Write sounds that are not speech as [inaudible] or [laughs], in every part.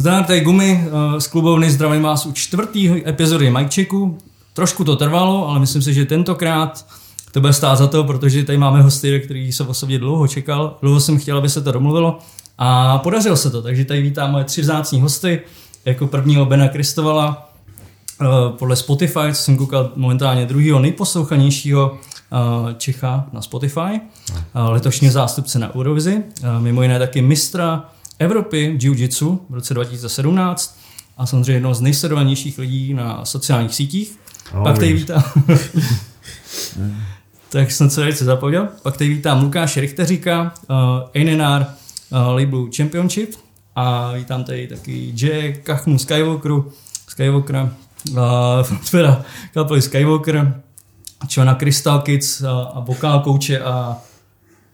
Zdravím tady Gumy z klubovny, zdravím vás u čtvrtý epizody Mike Checku. Trošku to trvalo, ale myslím si, že tentokrát to bude stát za to, protože tady máme hosty, který se osobně dlouho čekal. Dlouho jsem chtěl, aby se to domluvilo a podařilo se to, takže tady vítám moje tři vzácní hosty. Jako prvního Bena Kristovala, eh, podle Spotify, co jsem koukal momentálně druhého nejposlouchanějšího eh, Čecha na Spotify, eh, letošní zástupce na Eurovizi, mimo jiné taky mistra Evropy Jiu-Jitsu v roce 2017 a samozřejmě jedno z nejsledovanějších lidí na sociálních sítích. Oh, Pak tady vítám... [laughs] tak jsem se velice zapomněl. Pak tady vítám Lukáše Richteříka, uh, Einenár, uh, labelu Championship a vítám tady taky J. Kachnu Skywalkeru, Skywalkera, uh, [laughs] teda kapely Skywalker, člena Crystal Kids uh, a vokál kouče a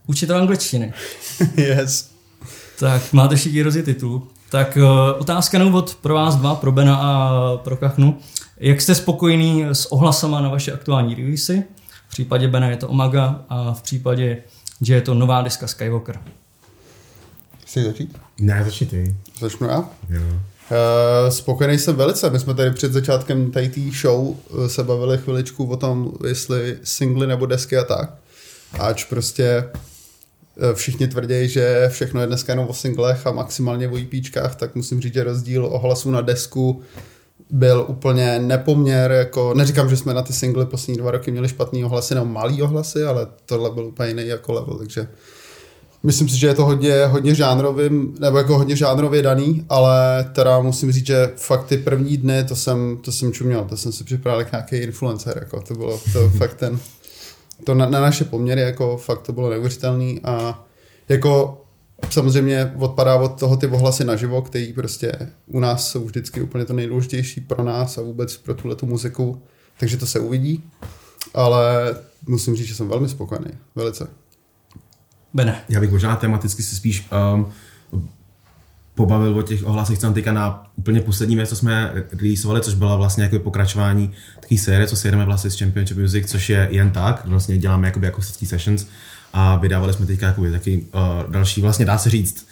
učitel angličtiny. [laughs] yes. Tak máte všichni rozjet titul. Tak uh, otázka na úvod pro vás dva, pro Bena a pro Kachnu. Jak jste spokojení s ohlasama na vaše aktuální releasy? V případě Bena je to Omaga a v případě, že je to nová deska Skywalker. Chci začít? Ne, začni ty. Začnu já? Jo. Uh, spokojený jsem velice. My jsme tady před začátkem tady té show eh, se bavili chviličku o tom, jestli singly nebo desky a tak. Ač prostě eh, všichni tvrdí, že všechno je dneska jenom o singlech a maximálně o EPčkách, tak musím říct, že rozdíl ohlasu na desku byl úplně nepoměr, jako neříkám, že jsme na ty singly poslední dva roky měli špatný ohlasy nebo malý ohlasy, ale tohle byl úplně jiný jako level, takže myslím si, že je to hodně, hodně žánrovým, nebo jako hodně žánrově daný, ale teda musím říct, že fakt ty první dny, to jsem, to jsem čuměl, to jsem si připravil jako nějaký influencer, jako to bylo to fakt ten, to na, na naše poměry, jako fakt to bylo neuvěřitelný a jako samozřejmě odpadá od toho ty ohlasy naživo, který prostě u nás jsou vždycky úplně to nejdůležitější pro nás a vůbec pro tuhle tu muziku, takže to se uvidí, ale musím říct, že jsem velmi spokojený, velice. Bene. Já bych možná tematicky se spíš um, pobavil o těch ohlasech tam teďka na úplně poslední věc, co jsme releaseovali, což byla vlastně jako pokračování takové série, co si jedeme vlastně s Championship Music, což je jen tak, vlastně děláme jakoby akustický sessions a vydávali jsme teďka jakoby taky uh, další, vlastně dá se říct,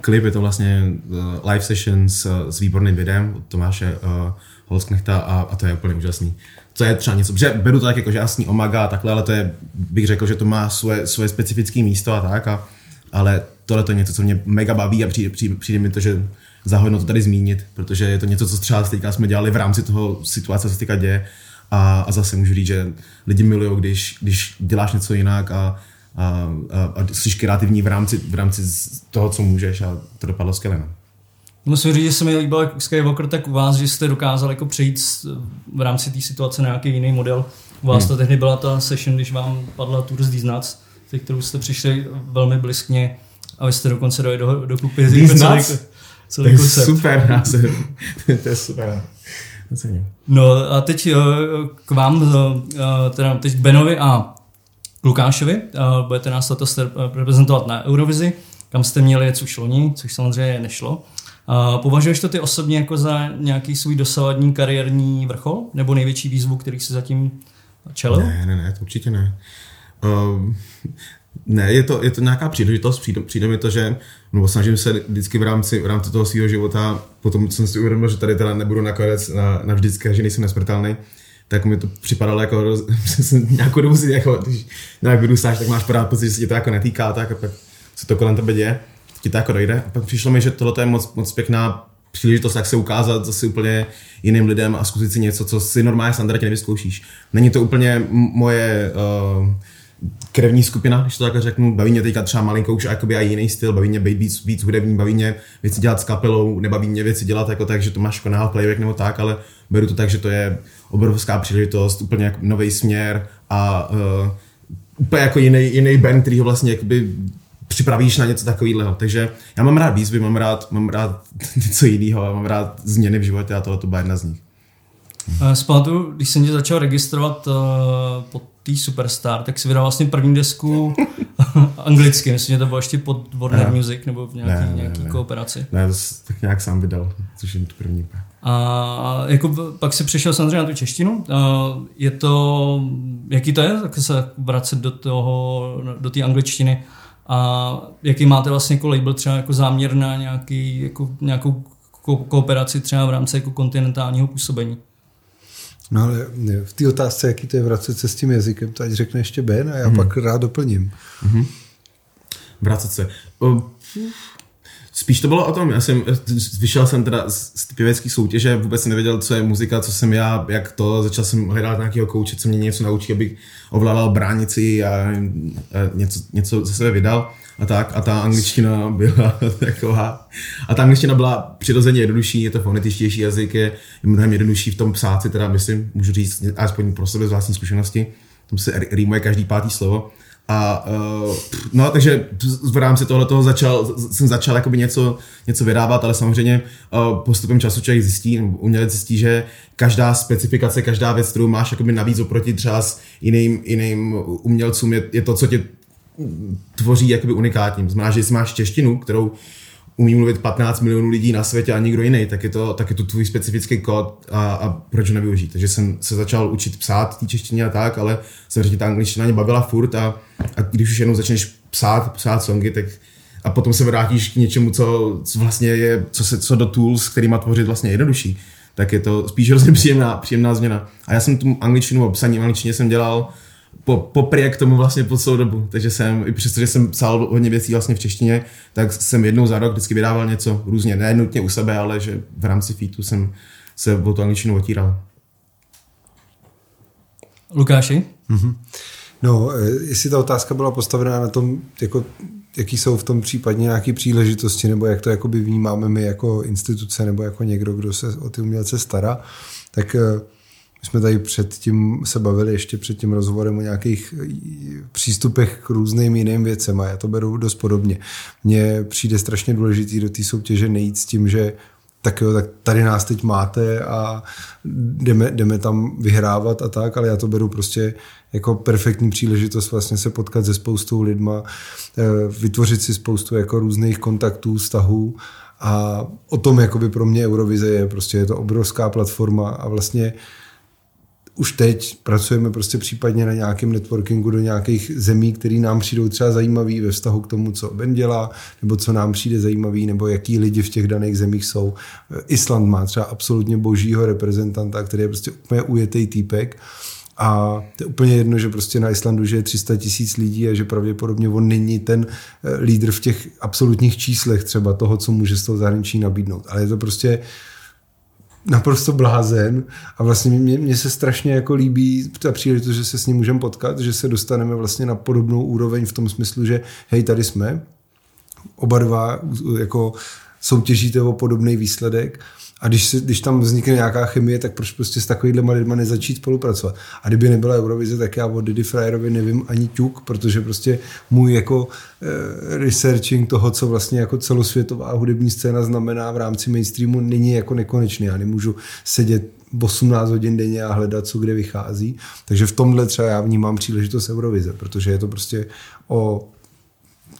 klip, je to vlastně uh, live sessions uh, s výborným videem od Tomáše uh, Holsknechta a, a to je úplně úžasný. To je třeba něco, protože beru to tak jako, že jasný omaga a takhle, ale to je, bych řekl, že to má svoje, svoje specifické místo a tak, a, ale tohle to je něco, co mě mega baví a přijde, přijde, přijde mi to, že zahodno to tady zmínit, protože je to něco, co třeba teďka jsme dělali v rámci toho situace, co se teďka děje a, a zase můžu říct, že lidi milují, když, když děláš něco jinak a, a, a, a jsi kreativní v rámci, v rámci toho, co můžeš a to dopadlo skvěle. No. Musím říct, že se mi líbil Skywalker tak u vás, že jste dokázali jako přejít v rámci té situace na nějaký jiný model. U vás hmm. to tehdy byla ta session, když vám padla Tour z Nuts, kterou jste přišli velmi bliskně a vy jste dokonce dali do, do kupy celý, celý to je super název. [laughs] to je super. No a teď eh, k vám, eh, teda teď Benovi a Lukášovi. Uh, budete nás letos reprezentovat na Eurovizi, kam jste měli jet už loni, což samozřejmě nešlo. Považuješ to ty osobně jako za nějaký svůj dosavadní kariérní vrchol? Nebo největší výzvu, který se zatím čelil? Ne, ne, ne, to určitě ne. Uh, ne, je to, je to nějaká příležitost, přijde, přijde mi to, že no, snažím se vždycky v rámci, v rámci toho svého života, potom jsem si uvědomil, že tady teda nebudu nakonec na, na vždycky, že nejsem nesmrtelný, tak mi to připadalo jako, [laughs] nějakou dobu si, jako, když nějak vyrůstáš, tak máš pořád pocit, že se ti to jako netýká, tak a pak se to kolem tebe děje, ti to jako dojde. A pak přišlo mi, že tohle je moc, moc pěkná příležitost, jak se ukázat zase úplně jiným lidem a zkusit si něco, co si normálně standardně nevyzkoušíš. Není to úplně moje uh, krevní skupina, když to takhle řeknu. Baví mě teďka třeba malinko už jakoby i jiný styl, baví mě být víc, víc hudební, baví mě věci dělat s kapelou, nebaví mě věci dělat jako tak, že to máš kanál playback nebo tak, ale beru to tak, že to je obrovská příležitost, úplně jako nový směr a uh, úplně jako jiný, jiný band, který ho vlastně jakoby připravíš na něco takového. Takže já mám rád výzvy, mám rád, mám rád [laughs] něco jiného, mám rád změny v životě a tohle to byla jedna z nich. Zpátky, když jsem tě začal registrovat uh, pod tý Superstar, tak si vydal vlastně první desku [laughs] anglicky, myslím, že to bylo ještě pod Warner ne. Music nebo v nějaký, ne, nějaký ne, kooperaci. Ne, to tak nějak sám vydal, což je to první. A jako pak si přišel samozřejmě na tu češtinu. Je to, jaký to je, tak se vracet do toho, do té angličtiny a jaký máte vlastně jako label třeba jako záměr na nějaký, jako, nějakou ko- kooperaci třeba v rámci jako kontinentálního působení. No ale v té otázce, jaký to je vracet se s tím jazykem, to ať řekne ještě Ben a já hmm. pak rád doplním. Hmm. Vracet se. Spíš to bylo o tom, já jsem, vyšel jsem teda z pěvecké soutěže, vůbec jsem nevěděl, co je muzika, co jsem já, jak to, začal jsem hledat nějakého kouče, co mě něco naučí, abych ovládal bránici a, a něco, něco ze sebe vydal a tak. A ta angličtina byla [laughs] taková. A ta angličtina byla přirozeně jednodušší, je to fonetičtější jazyk, je mnohem jednodušší v tom psáci, teda myslím, můžu říct, aspoň pro sebe z vlastní zkušenosti, tam se rýmuje každý pátý slovo. A uh, no, takže v rámci tohle toho začal, jsem začal jakoby něco, něco vydávat, ale samozřejmě uh, postupem času člověk zjistí, umělec zjistí, že každá specifikace, každá věc, kterou máš jakoby navíc oproti třeba s jiným, jiným umělcům, je, je to, co tě tvoří jakoby unikátním. Znamená, že jestli máš češtinu, kterou umí mluvit 15 milionů lidí na světě a nikdo jiný, tak je to, tak je to tvůj specifický kód a, a proč ho nevyužít. Takže jsem se začal učit psát té češtině a tak, ale samozřejmě ta angličtina mě bavila furt a, a když už jednou začneš psát, psát songy, tak a potom se vrátíš k něčemu, co, co vlastně je, co, se, co do tools, který má tvořit vlastně jednodušší, tak je to spíš hrozně příjemná, příjemná změna. A já jsem tu angličtinu, psaní angličtině jsem dělal po, poprě k tomu vlastně po celou dobu. Takže jsem, i přesto, že jsem psal hodně věcí vlastně v češtině, tak jsem jednou za rok vždycky vydával něco různě. Ne nutně u sebe, ale že v rámci featu jsem se o tu angličtinu otíral. Lukáši? Mm-hmm. No, eh, jestli ta otázka byla postavená na tom, jako, jaký jsou v tom případně nějaké příležitosti, nebo jak to jakoby vnímáme my jako instituce, nebo jako někdo, kdo se o ty umělce stará, tak eh, my jsme tady předtím se bavili ještě před tím rozhovorem o nějakých eh, přístupech k různým jiným věcem a já to beru dost podobně. Mně přijde strašně důležitý do té soutěže nejít s tím, že tak jo, tak tady nás teď máte a jdeme, jdeme tam vyhrávat a tak, ale já to beru prostě jako perfektní příležitost vlastně se potkat se spoustou lidma, eh, vytvořit si spoustu jako různých kontaktů, vztahů a o tom jakoby pro mě Eurovize je prostě je to obrovská platforma a vlastně už teď pracujeme prostě případně na nějakém networkingu do nějakých zemí, které nám přijdou třeba zajímavý ve vztahu k tomu, co Ben dělá, nebo co nám přijde zajímavý, nebo jaký lidi v těch daných zemích jsou. Island má třeba absolutně božího reprezentanta, který je prostě úplně ujetý týpek. A to je úplně jedno, že prostě na Islandu je 300 tisíc lidí a že pravděpodobně on není ten eh, lídr v těch absolutních číslech třeba toho, co může z toho zahraničí nabídnout. Ale je to prostě naprosto blázen a vlastně mě, mě se strašně jako líbí ta příležitost, že se s ním můžeme potkat, že se dostaneme vlastně na podobnou úroveň v tom smyslu, že hej, tady jsme, oba dva jako soutěžíte o podobný výsledek a když, se, když tam vznikne nějaká chemie, tak proč prostě s takovými lidmi nezačít spolupracovat? A kdyby nebyla Eurovize, tak já o Didi Fryerovi nevím ani ťuk, protože prostě můj jako e, researching toho, co vlastně jako celosvětová hudební scéna znamená v rámci mainstreamu, není jako nekonečný. Já nemůžu sedět 18 hodin denně a hledat, co kde vychází. Takže v tomhle třeba já vnímám příležitost Eurovize, protože je to prostě o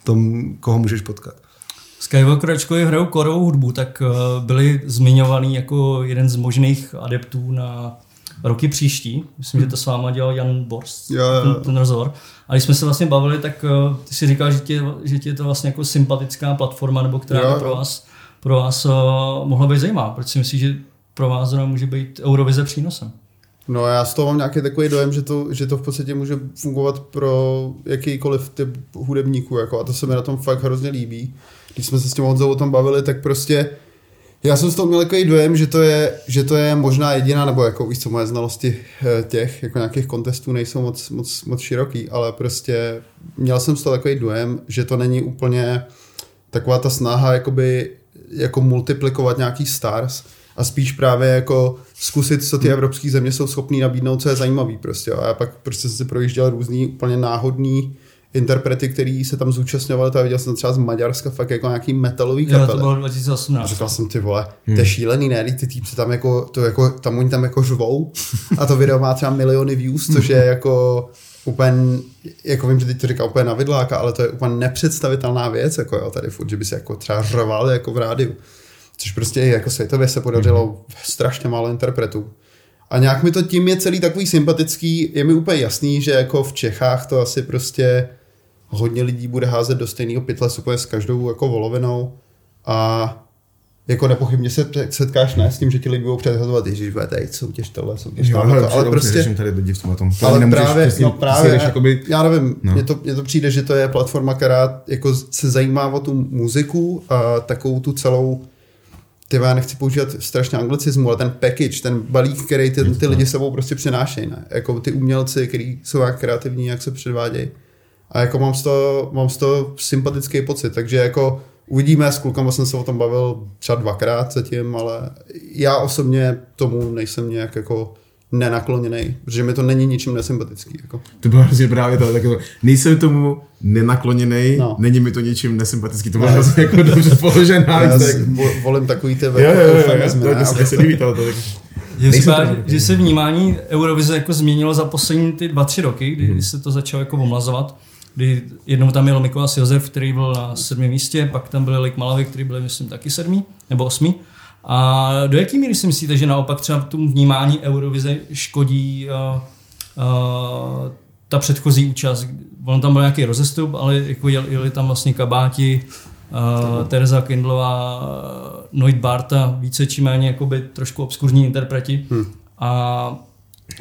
tom, koho můžeš potkat. Skywalker, ačkoliv hrajou korovou hudbu, tak uh, byli zmiňovaný jako jeden z možných adeptů na roky příští. Myslím, hmm. že to s váma dělal Jan Borst, jo, jo. Ten, ten rozhovor. A když jsme se vlastně bavili, tak uh, ty si říkal, že ti, že ti je to vlastně jako sympatická platforma, nebo která jo, pro vás, pro vás uh, mohla být zajímavá. Proč si myslíš, že pro vás zrovna může být Eurovize přínosem? No já z toho mám nějaký takový dojem, že to, že to v podstatě může fungovat pro jakýkoliv typ hudebníků, jako, a to se mi na tom fakt hrozně líbí když jsme se s tím Honzou o tom bavili, tak prostě já jsem z toho měl takový dojem, že to je, že to je možná jediná, nebo jako víš co, moje znalosti eh, těch jako nějakých kontestů nejsou moc, moc, moc široký, ale prostě měl jsem z toho takový dojem, že to není úplně taková ta snaha jakoby jako multiplikovat nějaký stars a spíš právě jako zkusit, co ty evropské země jsou schopné nabídnout, co je zajímavý prostě. A já pak prostě jsem si projížděl různý úplně náhodný interprety, který se tam zúčastňovali, to viděl jsem třeba z Maďarska fakt jako nějaký metalový kapely. Jo, to bylo 2018. A říkal jsem, ty vole, hmm. to je šílený, ne? Ty týpci tam jako, to jako, tam oni tam jako řvou a to video má třeba miliony views, což je jako úplně, jako vím, že teď to říká úplně na vidláka, ale to je úplně nepředstavitelná věc, jako jo, tady furt, že by se jako třeba řval jako v rádiu. Což prostě jako světově se podařilo hmm. strašně málo interpretů. A nějak mi to tím je celý takový sympatický, je mi úplně jasný, že jako v Čechách to asi prostě hodně lidí bude házet do stejného pytle úplně s každou jako volovinou a jako nepochybně se setkáš ne s tím, že ti lidi budou předhazovat, bude tady soutěž tohle, soutěž Jo, tohle, ale, prostě, tady lidi v tom, tom. To ale nemůžeš právě, přesně- no právě, jdeš jakoby, já nevím, no. mně to, mně to přijde, že to je platforma, která jako se zajímá o tu muziku a takovou tu celou, ty já nechci používat strašně anglicismu, ale ten package, ten balík, který ty, ty lidi sebou prostě přinášejí, ne? Jako ty umělci, kteří jsou jak kreativní, jak se předvádějí. A jako mám z toho, mám z toho sympatický pocit, takže jako uvidíme, s klukama jsem se o tom bavil třeba dvakrát zatím, ale já osobně tomu nejsem nějak jako nenakloněný, protože mi to není ničím nesympatický. Jako. To bylo hrozně právě to, tak jako, nejsem tomu nenakloněný, No. není mi to ničím nesympatický, to bylo hrozně jako dobře položená. Já tak, volím takový ty jo, jo, to, to se líbí to, tak, třeba, to- že se vnímání Eurovize jako změnilo za poslední ty dva, tři roky, kdy Hmm. se to začalo jako omlazovat. Kdy jednou tam jel Mikolas Josef, který byl na sedmém místě, pak tam byl Lik Malavy, který byl, myslím, taky sedmý nebo osmý. A do jaký míry si myslíte, že naopak třeba tomu vnímání Eurovize škodí uh, uh, ta předchozí účast? On tam byl nějaký rozestup, ale jako jeli, jeli tam vlastně kabáti, uh, Teresa Kindlová, Noit Barta, více či méně jakoby trošku obskurní interpreti. Hmm. A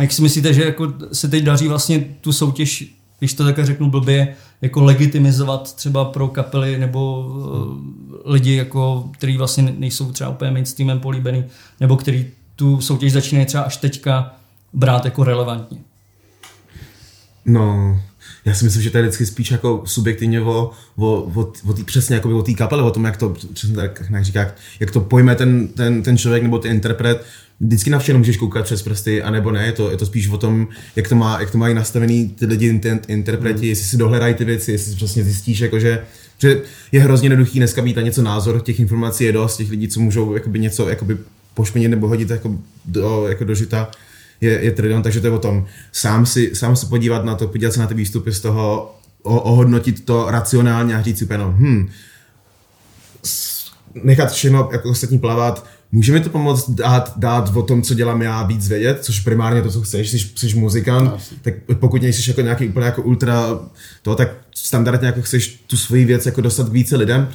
jak si myslíte, že jako se teď daří vlastně tu soutěž, když to takhle řeknu blbě, jako legitimizovat třeba pro kapely nebo uh, lidi, jako, který vlastně nejsou třeba úplně mainstreamem políbený, nebo který tu soutěž začínají třeba až teďka brát jako relevantně. No, já si myslím, že to je vždycky spíš jako subjektivně o, o, o, o tý, přesně jako o té kapele, o tom, jak to, přesně tak, jak říká, jak to pojme ten, ten, ten člověk nebo ten interpret. Vždycky na všechno můžeš koukat přes prsty, anebo ne, je to, je to spíš o tom, jak to, má, jak to mají nastavený ty lidi, ten interpreti, jestli si dohledají ty věci, jestli si přesně zjistíš, jakože že je hrozně jednoduchý dneska mít na něco názor, těch informací je dost, těch lidí, co můžou jakoby něco jakoby pošpinit nebo hodit jako do, jako do žita, je, je trilion, takže to je o tom. Sám si, sám se podívat na to, podívat se na ty výstupy z toho, o, ohodnotit to racionálně a říct si úplně, no, hm, nechat všechno jako ostatní plavat, může mi to pomoct dát, dát o tom, co dělám já, víc vědět, což primárně to, co chceš, jsi, jsi muzikant, tak pokud nejsi jako nějaký úplně jako ultra to, tak standardně jako chceš tu svoji věc jako dostat k více lidem,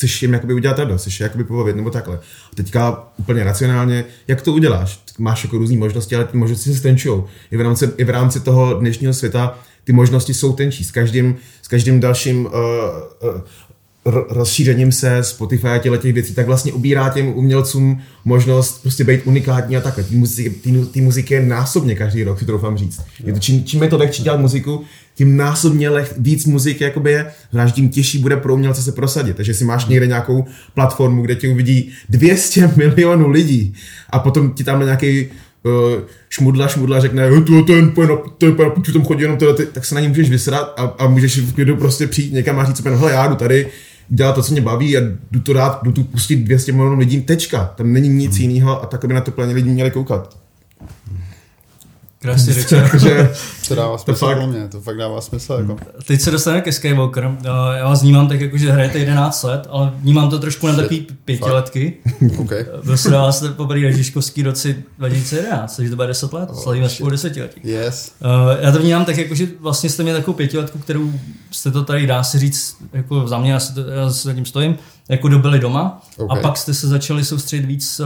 chceš jim jakoby udělat radost, chceš je jakoby pobavit nebo takhle. A teďka úplně racionálně, jak to uděláš? Máš jako různé možnosti, ale ty možnosti se stenčují. I v rámci, i v rámci toho dnešního světa ty možnosti jsou tenčí. S každým, s každým dalším uh, uh, rozšířením se Spotify a těle těch věcí, tak vlastně ubírá těm umělcům možnost prostě být unikátní a takhle. Tý muziky, tý, tý muziky je násobně každý rok, si to doufám říct. Je to, čím, čím je to lehčí dělat muziku, tím násobně leh, víc muziky jakoby je, znamená, tím těžší bude pro umělce se prosadit. Takže si máš někde nějakou platformu, kde tě uvidí 200 [laughs] milionů lidí a potom ti tam nějaký uh, šmudla, šmudla řekne, "Eh, to, to na, to je úplně na tam chodí jenom tohle, ty- tak se na ně můžeš vysrat a, a můžeš v klidu prostě přijít někam a říct, hele, já jdu tady, dělat to, co mě baví a jdu to dát, jdu tu pustit 200 milionů lidí, tečka. Tam není nic jiného a tak by na to plně lidi měli koukat. Krásně řečeno. Takže To dává smysl fakt- pro mě, to fakt dává smysl. Jako. Teď se dostaneme ke Skywalker. Uh, Já vás vnímám tak, jako, že hrajete 11 let, ale vnímám to trošku na takový pětiletky. OK. Byl se vás poprvé na Žižkovský roce 2011, takže to bude 10 let, slavíme spolu desetiletí. Yes. Uh, já to vnímám tak, jako, že vlastně jste měli takovou pětiletku, kterou jste to tady, dá se říct, jako za mě, já se, to, já se tím stojím, jako dobili doma Ok. a pak jste se začali soustředit víc,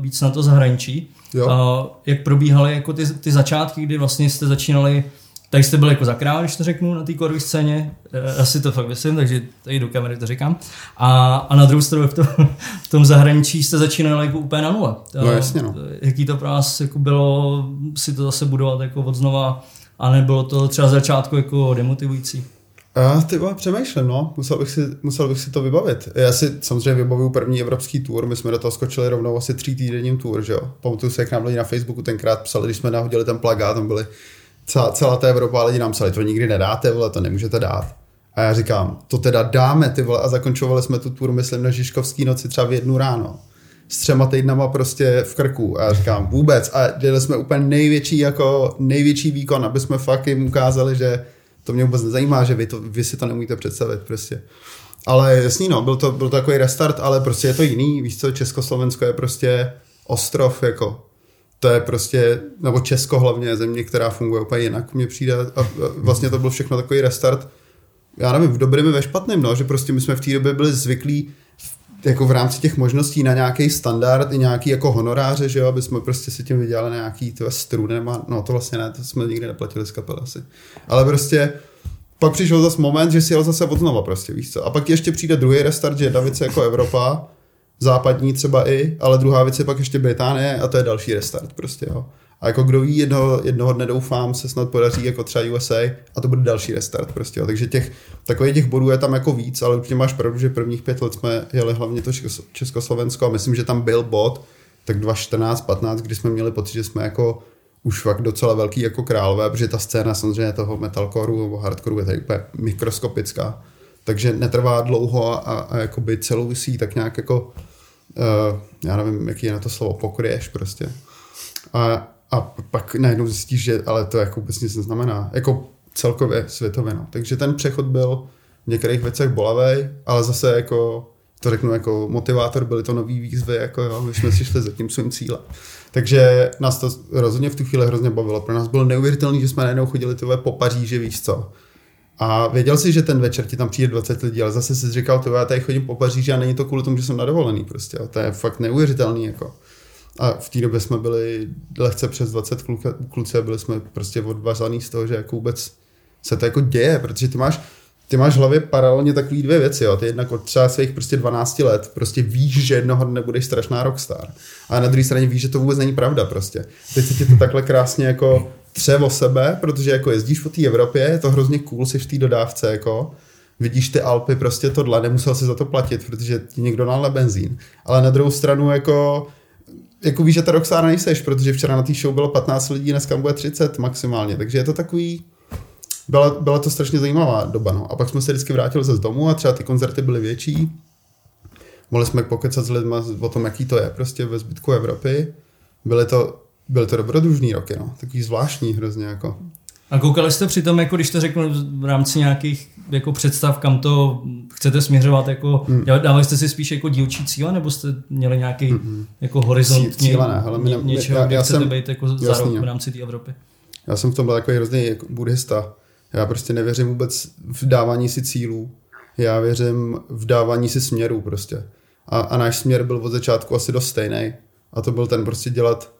víc na to zahraničí. Jo. Uh, jak probíhaly jako ty, ty začátky, kdy vlastně jste začínali Tady jste byli jako za král, když to řeknu, na té korové scéně. Eh, Já si to fakt myslím, takže tady do kamery to říkám. A, a na druhou stranu v tom, v tom zahraničí jste začínali jako úplně na nule. No Eh, jasně, no. Jaký to pro vás jako bylo si to zase budovat jako od znova a nebylo to třeba začátku jako demotivující? A ty vole, přemýšlím, no. Musel bych, si, musel bych si to vybavit. Já si samozřejmě vybavuju první evropský tour, my jsme do toho skočili rovnou asi tří týdenním tour, že jo. Pamatuju se, jak nám lidi na Facebooku tenkrát psali, když jsme nahodili ten plagát, tam byly celá, celá ta Evropa a lidi nám psali, to nikdy nedáte, vole, to nemůžete dát. A já říkám, to teda dáme, ty vole, a zakončovali jsme tu tour, myslím, na Žižkovský noci třeba v jednu ráno. S třema týdnama prostě v krku. A já říkám, vůbec. A dělali jsme úplně největší, jako největší výkon, aby jsme fakt jim ukázali, že to mě vůbec nezajímá, že vy, to, vy si to nemůžete představit prostě. Ale jasný, no, byl to, byl to takový restart, ale prostě je to jiný. Víš co, Československo je prostě ostrov, jako to je prostě, nebo Česko hlavně je země, která funguje úplně jinak, mně přijde. A vlastně to byl všechno takový restart, já nevím, v dobrém i ve špatném, no, že prostě my jsme v té době byli zvyklí jako v rámci těch možností na nějaký standard i nějaký jako honoráře, že jo, aby jsme prostě si tím vydělali nějaký to struny, nebo, no to vlastně ne, to jsme nikdy neplatili z kapely asi. Ale prostě pak přišel zase moment, že si jel zase od znova prostě, víš co. A pak ještě přijde druhý restart, že jedna jako Evropa, západní třeba i, ale druhá věc je pak ještě Británie a to je další restart prostě, jo. A jako kdo ví, jednoho, jednoho dne doufám, se snad podaří jako třeba USA a to bude další restart prostě. Jo. Takže těch, takových těch bodů je tam jako víc, ale určitě máš pravdu, že prvních pět let jsme jeli hlavně to Československo a myslím, že tam byl bod, tak 2014, 15, kdy jsme měli pocit, že jsme jako už fakt docela velký jako králové, protože ta scéna samozřejmě toho metalcoreu nebo hardcoreu je tady úplně mikroskopická. Takže netrvá dlouho a, a, a jakoby celou vysí tak nějak jako, uh, já nevím, jaký je na to slovo, pokryješ prostě. A, a pak najednou zjistíš, že ale to jako vůbec nic neznamená. Jako celkově světově. No. Takže ten přechod byl v některých věcech bolavý, ale zase jako to řeknu jako motivátor, byly to nový výzvy, jako jo, my jsme si šli za tím svým cílem. Takže nás to rozhodně v tu chvíli hrozně bavilo. Pro nás bylo neuvěřitelné, že jsme najednou chodili tyhle po Paříži, víš co. A věděl si, že ten večer ti tam přijde 20 lidí, ale zase si říkal, to já tady chodím po Paříži a není to kvůli tomu, že jsem na dovolený prostě. To je fakt neuvěřitelný. Jako. A v té době jsme byli lehce přes 20 kluka, kluci a byli jsme prostě odvazaný z toho, že jako vůbec se to jako děje, protože ty máš, ty máš v hlavě paralelně takové dvě věci, jo. Ty jednak od třeba svých prostě 12 let prostě víš, že jednoho dne budeš strašná rockstar. A na druhé straně víš, že to vůbec není pravda prostě. Teď se ti to takhle krásně jako tře o sebe, protože jako jezdíš po té Evropě, je to hrozně cool, jsi v té dodávce, jako vidíš ty Alpy, prostě tohle, nemusel si za to platit, protože ti někdo nalé benzín. Ale na druhou stranu jako jako víš, že ta rockstar nejseš, protože včera na té show bylo 15 lidí, dneska bude 30 maximálně, takže je to takový, byla, byla to strašně zajímavá doba, no. A pak jsme se vždycky vrátili ze z domu a třeba ty koncerty byly větší. Mohli jsme pokecat s lidmi o tom, jaký to je prostě ve zbytku Evropy. Byly to, byly to dobrodružný roky, no. Takový zvláštní hrozně, jako. A koukali jste přitom, jako když to řeknu v rámci nějakých jako představ, kam to chcete směřovat, jako hmm. dávali jste si spíš jako dílčí cíle, nebo jste měli nějaký hmm. jako horizont cíle, ne, hele, ně, něčeho, já, já jsem, být jako jasný, za rok v rámci té Evropy? Já jsem v tom byl takový hrozný jako buddhista. Já prostě nevěřím vůbec v dávání si cílů. Já věřím v dávání si směrů prostě. A, a náš směr byl od začátku asi dost stejný. A to byl ten prostě dělat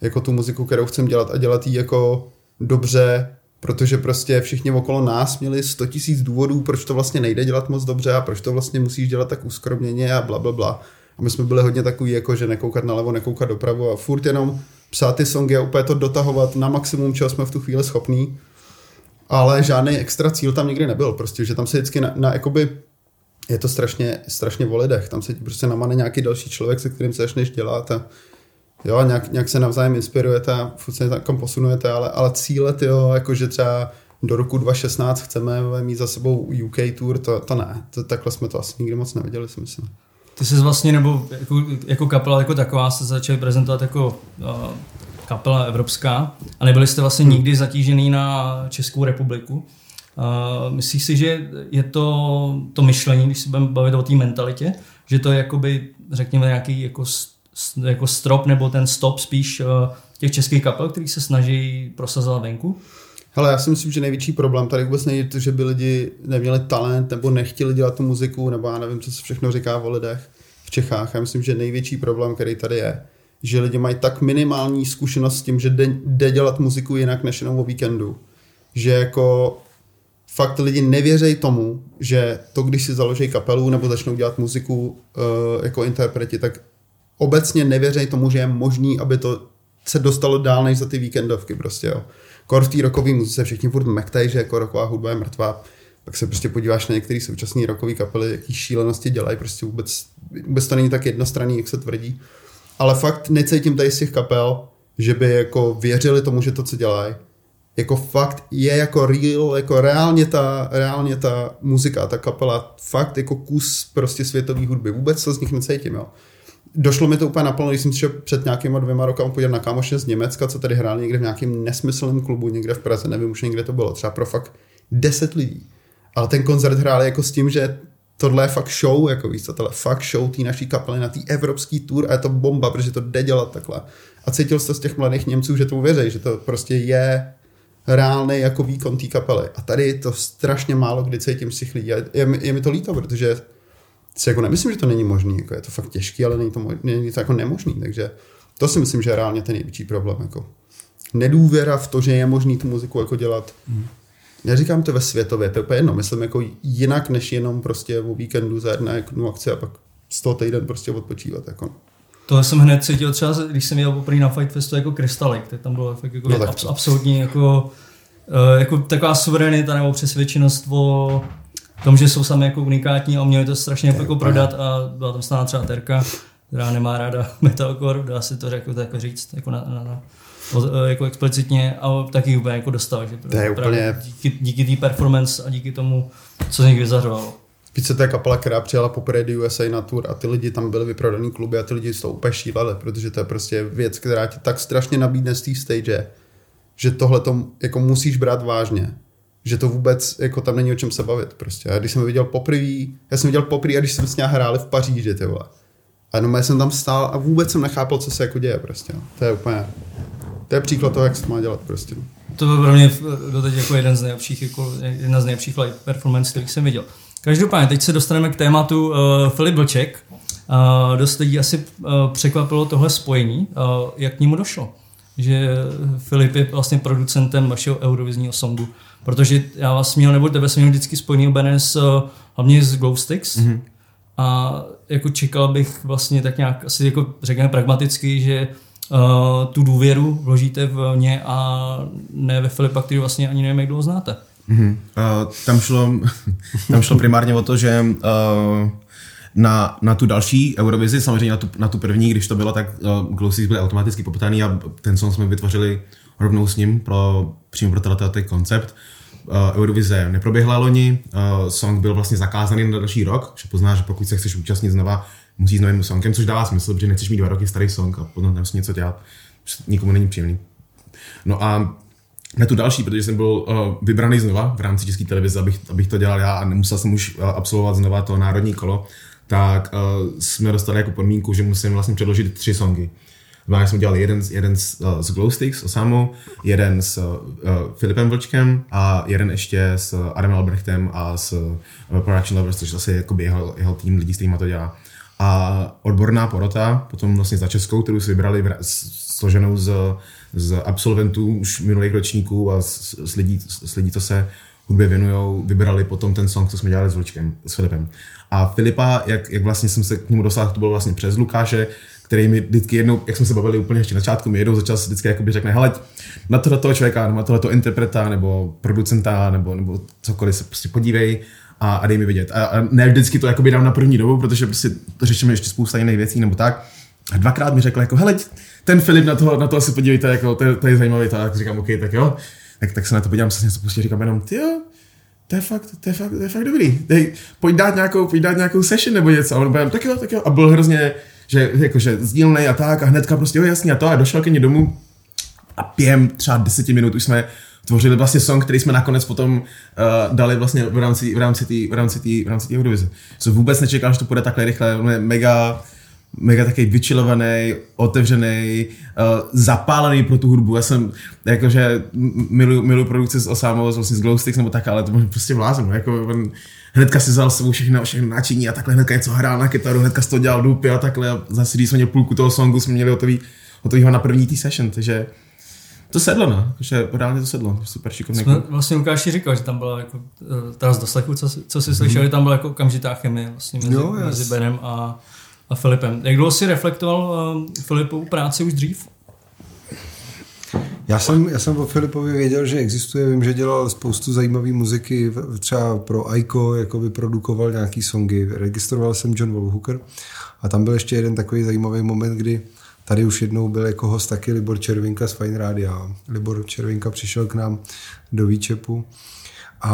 jako tu muziku, kterou chcem dělat a dělat ji jako dobře, protože prostě všichni okolo nás měli 100 tisíc důvodů, proč to vlastně nejde dělat moc dobře a proč to vlastně musíš dělat tak uskromněně a bla, bla, bla. A my jsme byli hodně takový, jako že nekoukat nalevo, nekoukat dopravu a furt jenom psát ty songy a úplně to dotahovat na maximum, čeho jsme v tu chvíli schopní. Ale žádný extra cíl tam nikdy nebyl, prostě, že tam se vždycky na, na jakoby, je to strašně, strašně o lidech, tam se ti prostě namane nějaký další člověk, se kterým se začneš dělat a jo, nějak, nějak se navzájem inspirujete a furt se tam posunujete, ale, ale cíle, jo, jakože třeba do roku 2016 chceme mít za sebou UK tour, to, to ne, to, takhle jsme to asi nikdy moc neviděli, si myslím. Ty jsi vlastně, nebo jako, jako kapela jako taková se začali prezentovat jako uh, kapela evropská a nebyli jste vlastně hmm. nikdy zatížený na Českou republiku. Uh, myslíš si, že je to to myšlení, když se budeme bavit o té mentalitě, že to je jakoby, řekněme, nějaký jako jako strop nebo ten stop spíš eh, těch českých kapel, který se snaží prosazovat venku? Hele, já si myslím, že největší problém tady vůbec není to, že by lidi neměli talent nebo nechtěli dělat tu muziku, nebo já nevím, co se všechno říká o lidech v Čechách. Já myslím, že největší problém, který tady je, že lidi mají tak minimální zkušenost s tím, že jde, jde dělat muziku jinak než jenom o víkendu. Že jako fakt lidi nevěří tomu, že to, když si založí kapelu nebo začnou dělat muziku uh, jako interpreti, tak obecně nevěří tomu, že je možný, aby to se dostalo dál než za ty víkendovky prostě, jo. Kor v té rokové muzice všichni furt mektají, že jako roková hudba je mrtvá. Pak se prostě podíváš na některé současné rokové kapely, jaký šílenosti dělají, prostě vůbec, vůbec to není tak jednostranný, jak se tvrdí. Ale fakt necítím tady z těch kapel, že by jako věřili tomu, že to, co dělají, jako fakt je jako real, jako reálně ta, reálně ta muzika, ta kapela, fakt jako kus prostě světové hudby. Vůbec to z nich necítím, jo došlo mi to úplně naplno, když jsem si před nějakýma dvěma rokama podívat na kámoše z Německa, co tady hráli někde v nějakém nesmyslném klubu, někde v Praze, nevím už někde to bylo, třeba pro fakt 10 lidí. Ale ten koncert hráli jako s tím, že tohle je fakt show, jako víš tohle je fakt show té naší kapely na té evropský tour a je to bomba, protože to jde dělat takhle. A cítil jsi to z těch mladých Němců, že to věří, že to prostě je reálný jako výkon té kapely. A tady je to strašně málo kdy cítím z těch lidí. Je, je, je mi to líto, protože si jako nemyslím, že to není možný, jako je to fakt těžký, ale není to, mo- není to jako nemožný, takže to si myslím, že je reálně ten největší problém, jako nedůvěra v to, že je možný tu muziku jako dělat. Hmm. Neříkám to ve světově, to je úplně jedno, myslím jako jinak, než jenom prostě o víkendu za jednu akci a pak z toho týden prostě odpočívat. Jako. Tohle jsem hned cítil třeba, když jsem jel poprvé na Fight Festu jako Krystalik, tak tam bylo fakt jako No abs- absolutně jako, uh, jako taková suverenita nebo přesvědčenost o tom, že jsou sami jako unikátní a uměli to strašně jako prodat a byla tam stále třeba Terka, která nemá ráda [laughs] metalcore, dá si to jako, jako říct, jako na, na, na eh, jako explicitně a taky úplně jako dostal, že To je úplně- díky, díky té performance a díky tomu, co z nich vyzařovalo. Víš, co to je kapela, která přijela poprvé do USA na tour a ty lidi tam byli vyprodaný kluby a ty lidi z toho úplně šíleli, protože to je prostě věc, která ti tak strašně nabídne z té stage, že tohle to jako musíš brát vážně. Že to vůbec, jako tam není o čem se bavit prostě. A když jsem viděl poprvé, já jsem viděl poprvé, a když jsme s ním hráli v Paříži, ty vole. A jenom jsem tam stál a vůbec jsem nechápal, co se jako děje prostě. no. To je úplně, to je příklad toho, jak se to má dělat prostě. no. To byl pro mě doteď jako jeden z nejlepších, jako jedna z nejlepších live performance, kterých jsem viděl. Každopádně, teď se dostaneme k tématu uh, Filip Vlček. Uh, dost lidí asi uh, překvapilo tohle spojení. Uh, jak k němu došlo? Že Filip je vlastně producentem vašeho eurovizního songu. Protože já vás měl, nebo tebe jsem měl vždycky spojený obené s, uh, hlavně s Glowsticks. Mm-hmm. A jako čekal bych vlastně tak nějak, asi jako řekněme pragmaticky, že uh, tu důvěru vložíte v ně a ne ve Filipa, který vlastně ani nevím, jak dlouho znáte. Mm-hmm. Uh, tam, šlo, [laughs] tam šlo primárně o to, že uh, na, na tu další Eurovizi, samozřejmě na tu, na tu první, když to bylo, tak uh, Glowsticks byly automaticky poputaný a ten song jsme vytvořili rovnou s ním pro, přímo pro tenhle koncept. Uh, Eurovize neproběhla loni, uh, song byl vlastně zakázaný na další rok, že poznáš, že pokud se chceš účastnit znova, musíš s novým songem, což dává smysl, protože nechceš mít dva roky starý song a potom tam něco dělat, nikomu není příjemný. No a na tu další, protože jsem byl uh, vybraný znova v rámci české televize, abych, abych to dělal já a nemusel jsem už uh, absolvovat znova to národní kolo, tak uh, jsme dostali jako podmínku, že musím vlastně předložit tři songy. Znamená, jsem udělal jeden, jeden s, uh, s Glowsticks, Osamou, jeden s uh, Filipem Vlčkem a jeden ještě s Adamem Albrechtem a s uh, Production Lovers, což zase jakoby jeho, jeho tým lidí, s kterými to dělá. A odborná porota, potom vlastně za Českou, kterou si vybrali složenou z, z absolventů už minulých ročníků a s, s, lidí, s lidí, co se hudbě věnují, vybrali potom ten song, co jsme dělali s Vlčkem, s Filipem. A Filipa, jak, jak vlastně jsem se k němu dostal, to bylo vlastně přes Lukáše, který mi vždycky jednou, jak jsme se bavili úplně ještě na začátku, mi jednou za čas vždycky jakoby řekne, hele, na tohle toho člověka, na tohle interpreta, nebo producenta, nebo, nebo cokoliv se prostě podívej a, a dej mi vidět. A, a ne vždycky to jakoby dám na první dobu, protože prostě řešíme ještě spousta jiných věcí nebo tak. A dvakrát mi řekl jako, hele, ten Filip na toho, na toho si podívejte, jako, to, je- to je zajímavý, tak říkám, OK, tak jo. Tak, tak se na to podívám, se něco pustí, říkám jenom, ty jo, to je fakt, to je fakt, to je fakt dobrý. Dej, pojď dát nějakou, pojď dát nějakou session nebo něco. A on byl, tak jo, tak jo. A byl hrozně, že jakože sdílnej a tak a hnedka prostě, jo, jasně a to a došel ke mně domů a během třeba deseti minut už jsme tvořili vlastně song, který jsme nakonec potom uh, dali vlastně v rámci, v rámci té v rámci tý, v rámci tý Eurovize. Co vůbec nečekal, že to půjde takhle rychle, on je mega, mega takový vyčilovaný, otevřený, uh, zapálený pro tu hudbu. Já jsem, jakože miluju, miluju produkci s Osámou, vlastně s Glowsticks nebo tak, ale to prostě blázen. Jako, on, hnedka si vzal s sebou všechno, všechno náčiní a takhle hnedka něco hrál na kytaru, hnedka z toho dělal dupy a takhle. A zase, když jsme měli půlku toho songu, jsme měli hotový, hotovýho na první tý session, takže to sedlo, no. Že reálně to sedlo. Super šikovný. Jsme vlastně Lukáši říkal, že tam byla jako, eh, teda z doslechu, co, si- co si slyšel, že tam byla jako okamžitá chemie vlastně mezi, Jo, jas. mezi Benem a, a Filipem. Jak dlouho si reflektoval uh, Filipovu práci už dřív? Já jsem, já jsem o Filipovi věděl, že existuje, vím, že dělal spoustu zajímavé muziky, třeba pro Aiko, jako vyprodukoval nějaký songy, registroval jsem John Wolfhooker a tam byl ještě jeden takový zajímavý moment, kdy tady už jednou byl jako host taky Libor Červinka z Fine Rádia. Libor Červinka přišel k nám do Výčepu a,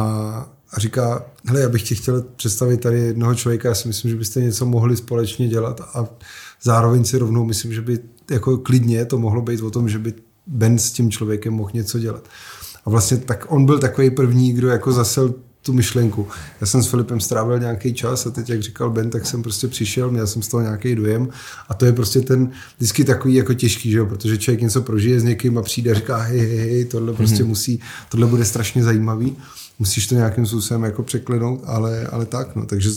a říká, hele, já bych ti chtěl představit tady jednoho člověka, já si myslím, že byste něco mohli společně dělat a zároveň si rovnou myslím, že by jako klidně to mohlo být o tom, že by Ben s tím člověkem mohl něco dělat. A vlastně tak on byl takový první, kdo jako zasel tu myšlenku. Já jsem s Filipem strávil nějaký čas a teď, jak říkal Ben, tak jsem prostě přišel, měl jsem z toho nějaký dojem a to je prostě ten vždycky takový jako těžký, že jo? protože člověk něco prožije s někým a přijde a říká, hej, hej, hej, tohle prostě mm-hmm. musí, tohle bude strašně zajímavý, musíš to nějakým způsobem jako překlenout, ale, ale tak, no, takže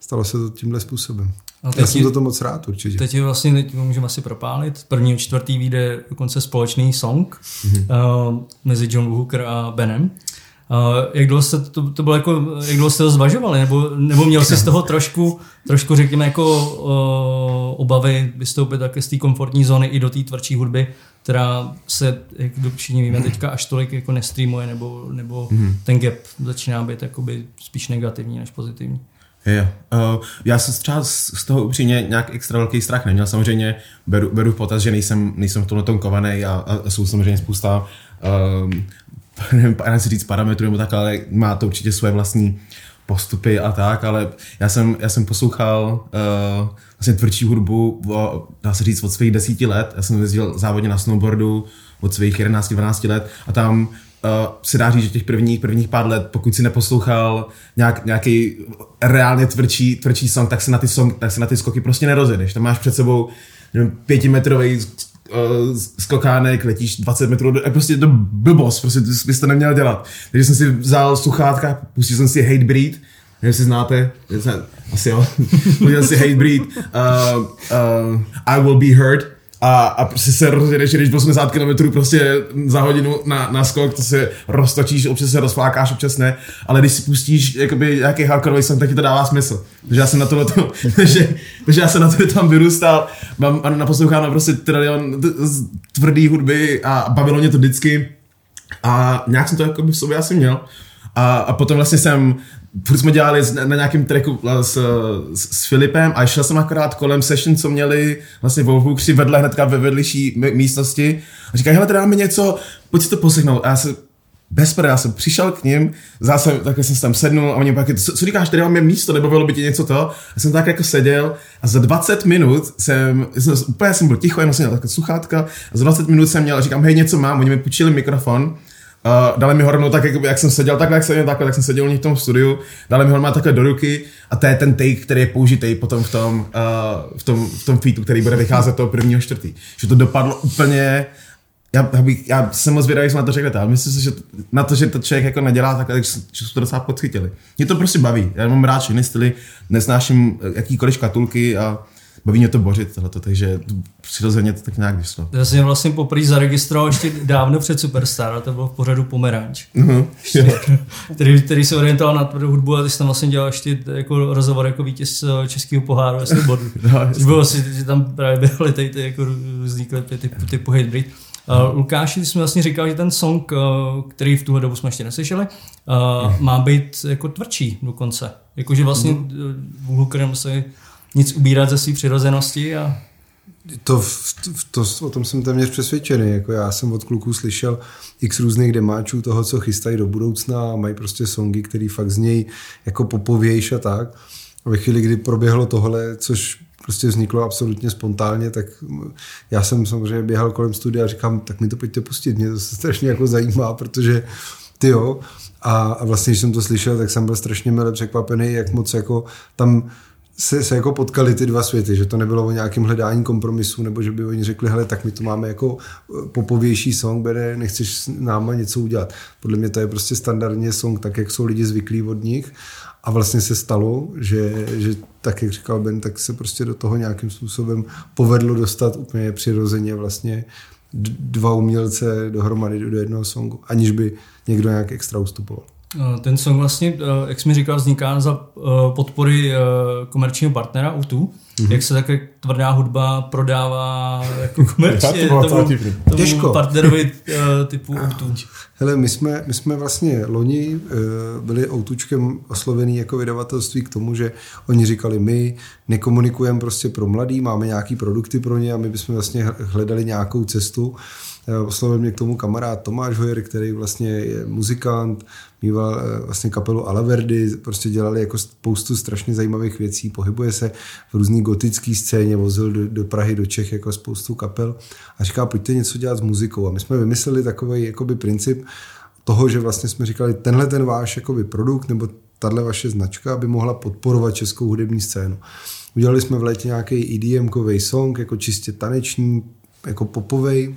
stalo se to tímhle způsobem. Já teď jsem je- za to moc rád určitě. Teď je vlastně, teď můžeme asi propálit, první čtvrtý vyjde dokonce společný song uh, mezi John Hooker a Benem. Uh, jak dlouho jste to, to bylo jako, jak dlouho jste to zvažovali, nebo, nebo měl jsi z toho trošku, trošku řekněme jako uh, obavy vystoupit také z té komfortní zóny i do té tvrdší hudby, která se, jak všichni víme, teďka až tolik jako nestreamuje, nebo, nebo ten gap začíná být jakoby spíš negativní než pozitivní. Jo. Uh, já jsem třeba z z toho upřímně nějak extra velký strach neměl. Samozřejmě beru, beru v potaz, že nejsem, nejsem v tomhle tom kovaný a, a, jsou samozřejmě spousta um, [laughs] nevím, nechci říct parametrů nebo tak, ale má to určitě svoje vlastní postupy a tak, ale já jsem, já jsem poslouchal uh, vlastně tvrdší hudbu, o, dá se říct, od svých desíti let. Já jsem jezdil závodně na snowboardu od svých 11-12 let a tam uh, se dá říct, že těch prvních, prvních pár let, pokud si neposlouchal nějak, nějaký reálně tvrdší, tvrdší song, tak se, na ty song, tak se na ty skoky prostě nerozjedeš. Tam máš před sebou nevím, pětimetrový uh, skokánek, letíš 20 metrů, do, prostě je to blbost, prostě to bys to neměl dělat. Takže jsem si vzal sluchátka, pustil jsem si Hate Breed, nevím, jestli znáte, asi jo, [laughs] pustil jsem si Hate Breed, uh, uh, I Will Be Heard, a, a prostě se rozjedeš, když 80 km prostě za hodinu na, na skok, to se roztočíš, občas se rozflákáš, občas ne, ale když si pustíš jakoby nějaký hardcore song, tak ti to dává smysl. Takže já jsem [laughs] na tohle, takže, takže já jsem na to tam vyrůstal, mám, naposlouchám na prostě trilion tvrdý hudby a bavilo mě to vždycky a nějak jsem to jakoby v sobě asi měl. A, a potom vlastně jsem, furt jsme dělali na, nějakém tracku s, s, s Filipem a šel jsem akorát kolem session, co měli vlastně v Wolfhookři vedle hnedka ve vedlejší místnosti a říkají, hele, tady máme něco, pojď si to poslechnout. A já se bez já jsem přišel k ním, zase takhle jsem se tam sednul a oni pak, co, co říkáš, tady máme místo, nebavilo by ti něco to? Já jsem tak jako seděl a za 20 minut jsem, jsem úplně jsem byl ticho, jenom jsem měl takové sluchátka a za 20 minut jsem měl, říkám, hej, něco mám, oni mi půjčili mikrofon, Uh, dali mi ho rovnou tak, jak, jak jsem seděl, takhle, jak jsem takhle, tak jsem seděl u nich v tom studiu, dali mi ho takhle do ruky a to je ten take, který je použitý potom v tom, uh, v tom, v tom featu, který bude vycházet toho prvního čtvrtý. Že to dopadlo úplně, já, já, bych, já jsem moc zvědavý, jak jsme na to řekli, ale myslím si, že na to, že to člověk jako nedělá takhle, tak že se to docela podchytili. Mě to prostě baví, já mám rád všechny styly, nesnáším eh, jakýkoliv škatulky a baví mě to bořit tohleto, takže přirozeně to tak nějak vyšlo. Já jsem vlastně poprvé zaregistroval ještě dávno před Superstar, a to bylo v pořadu Pomeranč, Mhm, jo. který, který se orientoval na tvrdou hudbu a ty jsi tam vlastně dělal ještě jako rozhovor jako vítěz eh, českého poháru ve snowboardu. [laughs] No, bylo asi, že tam právě byly ty, ty jako různý klipy typu, typu Hate Breed. Uh, Lukáši, ty jsi mi vlastně říkal, že ten song, uh, který v tuhle dobu jsme ještě neslyšeli, uh, má být jako tvrdší dokonce. Jakože vlastně uh, Hooker nemusí nic ubírat ze své přirozenosti a To, to, o tom jsem téměř přesvědčený. Jako já jsem od kluků slyšel x různých demáčů toho, co chystají do budoucna a mají prostě songy, který fakt z něj jako popovějš a tak. A ve chvíli, kdy proběhlo tohle, což prostě vzniklo absolutně spontánně, tak já jsem samozřejmě běhal kolem studia a říkám, tak mi to pojďte pustit, mě to se strašně jako zajímá, protože ty jo. A, a vlastně, když jsem to slyšel, tak jsem byl strašně mile překvapený, jak moc jako tam se, se jako potkali ty dva světy, že to nebylo o nějakém hledání kompromisu, nebo že by oni řekli, hele, tak my to máme jako popovější song, bere, nechceš s náma něco udělat. Podle mě to je prostě standardně song, tak jak jsou lidi zvyklí od nich. A vlastně se stalo, že, že tak, jak říkal Ben, tak se prostě do toho nějakým způsobem povedlo dostat úplně přirozeně vlastně dva umělce dohromady do jednoho songu, aniž by někdo nějak extra ustupoval. Uh, Ten song vlastně, uh, jak jsi mi říkal, vzniká za uh, podpory komerčního partnera U2. Mm-hmm. Jak se také tvrdá hudba prodává jako [laughs] komerčně to tomu, tomu Těžko. partnerovi typu U2. [laughs] Hele, my jsme, my jsme vlastně loni byli Outučkem oslovený jako vydavatelství k tomu, že oni říkali, my nekomunikujeme prostě pro mladý, máme nějaký produkty pro ně a my bychom vlastně hledali nějakou cestu. Oslovil mě k tomu kamarád Tomáš Hojer, který vlastně je muzikant, mýval uh, vlastně kapelu Alaverdy, prostě dělali jako spoustu strašně zajímavých věcí, pohybuje se v různý gotický scéně, vozil do, do Prahy, do Čech jako spoustu kapel a říká, pojďte něco dělat s muzikou. A my jsme vymysleli takový jakoby princip toho, že vlastně jsme říkali, tenhle ten váš jakoby produkt nebo tahle vaše značka, aby mohla podporovat českou hudební scénu. Udělali jsme v létě nějaký EDM-kový song, jako čistě taneční, jako popovej.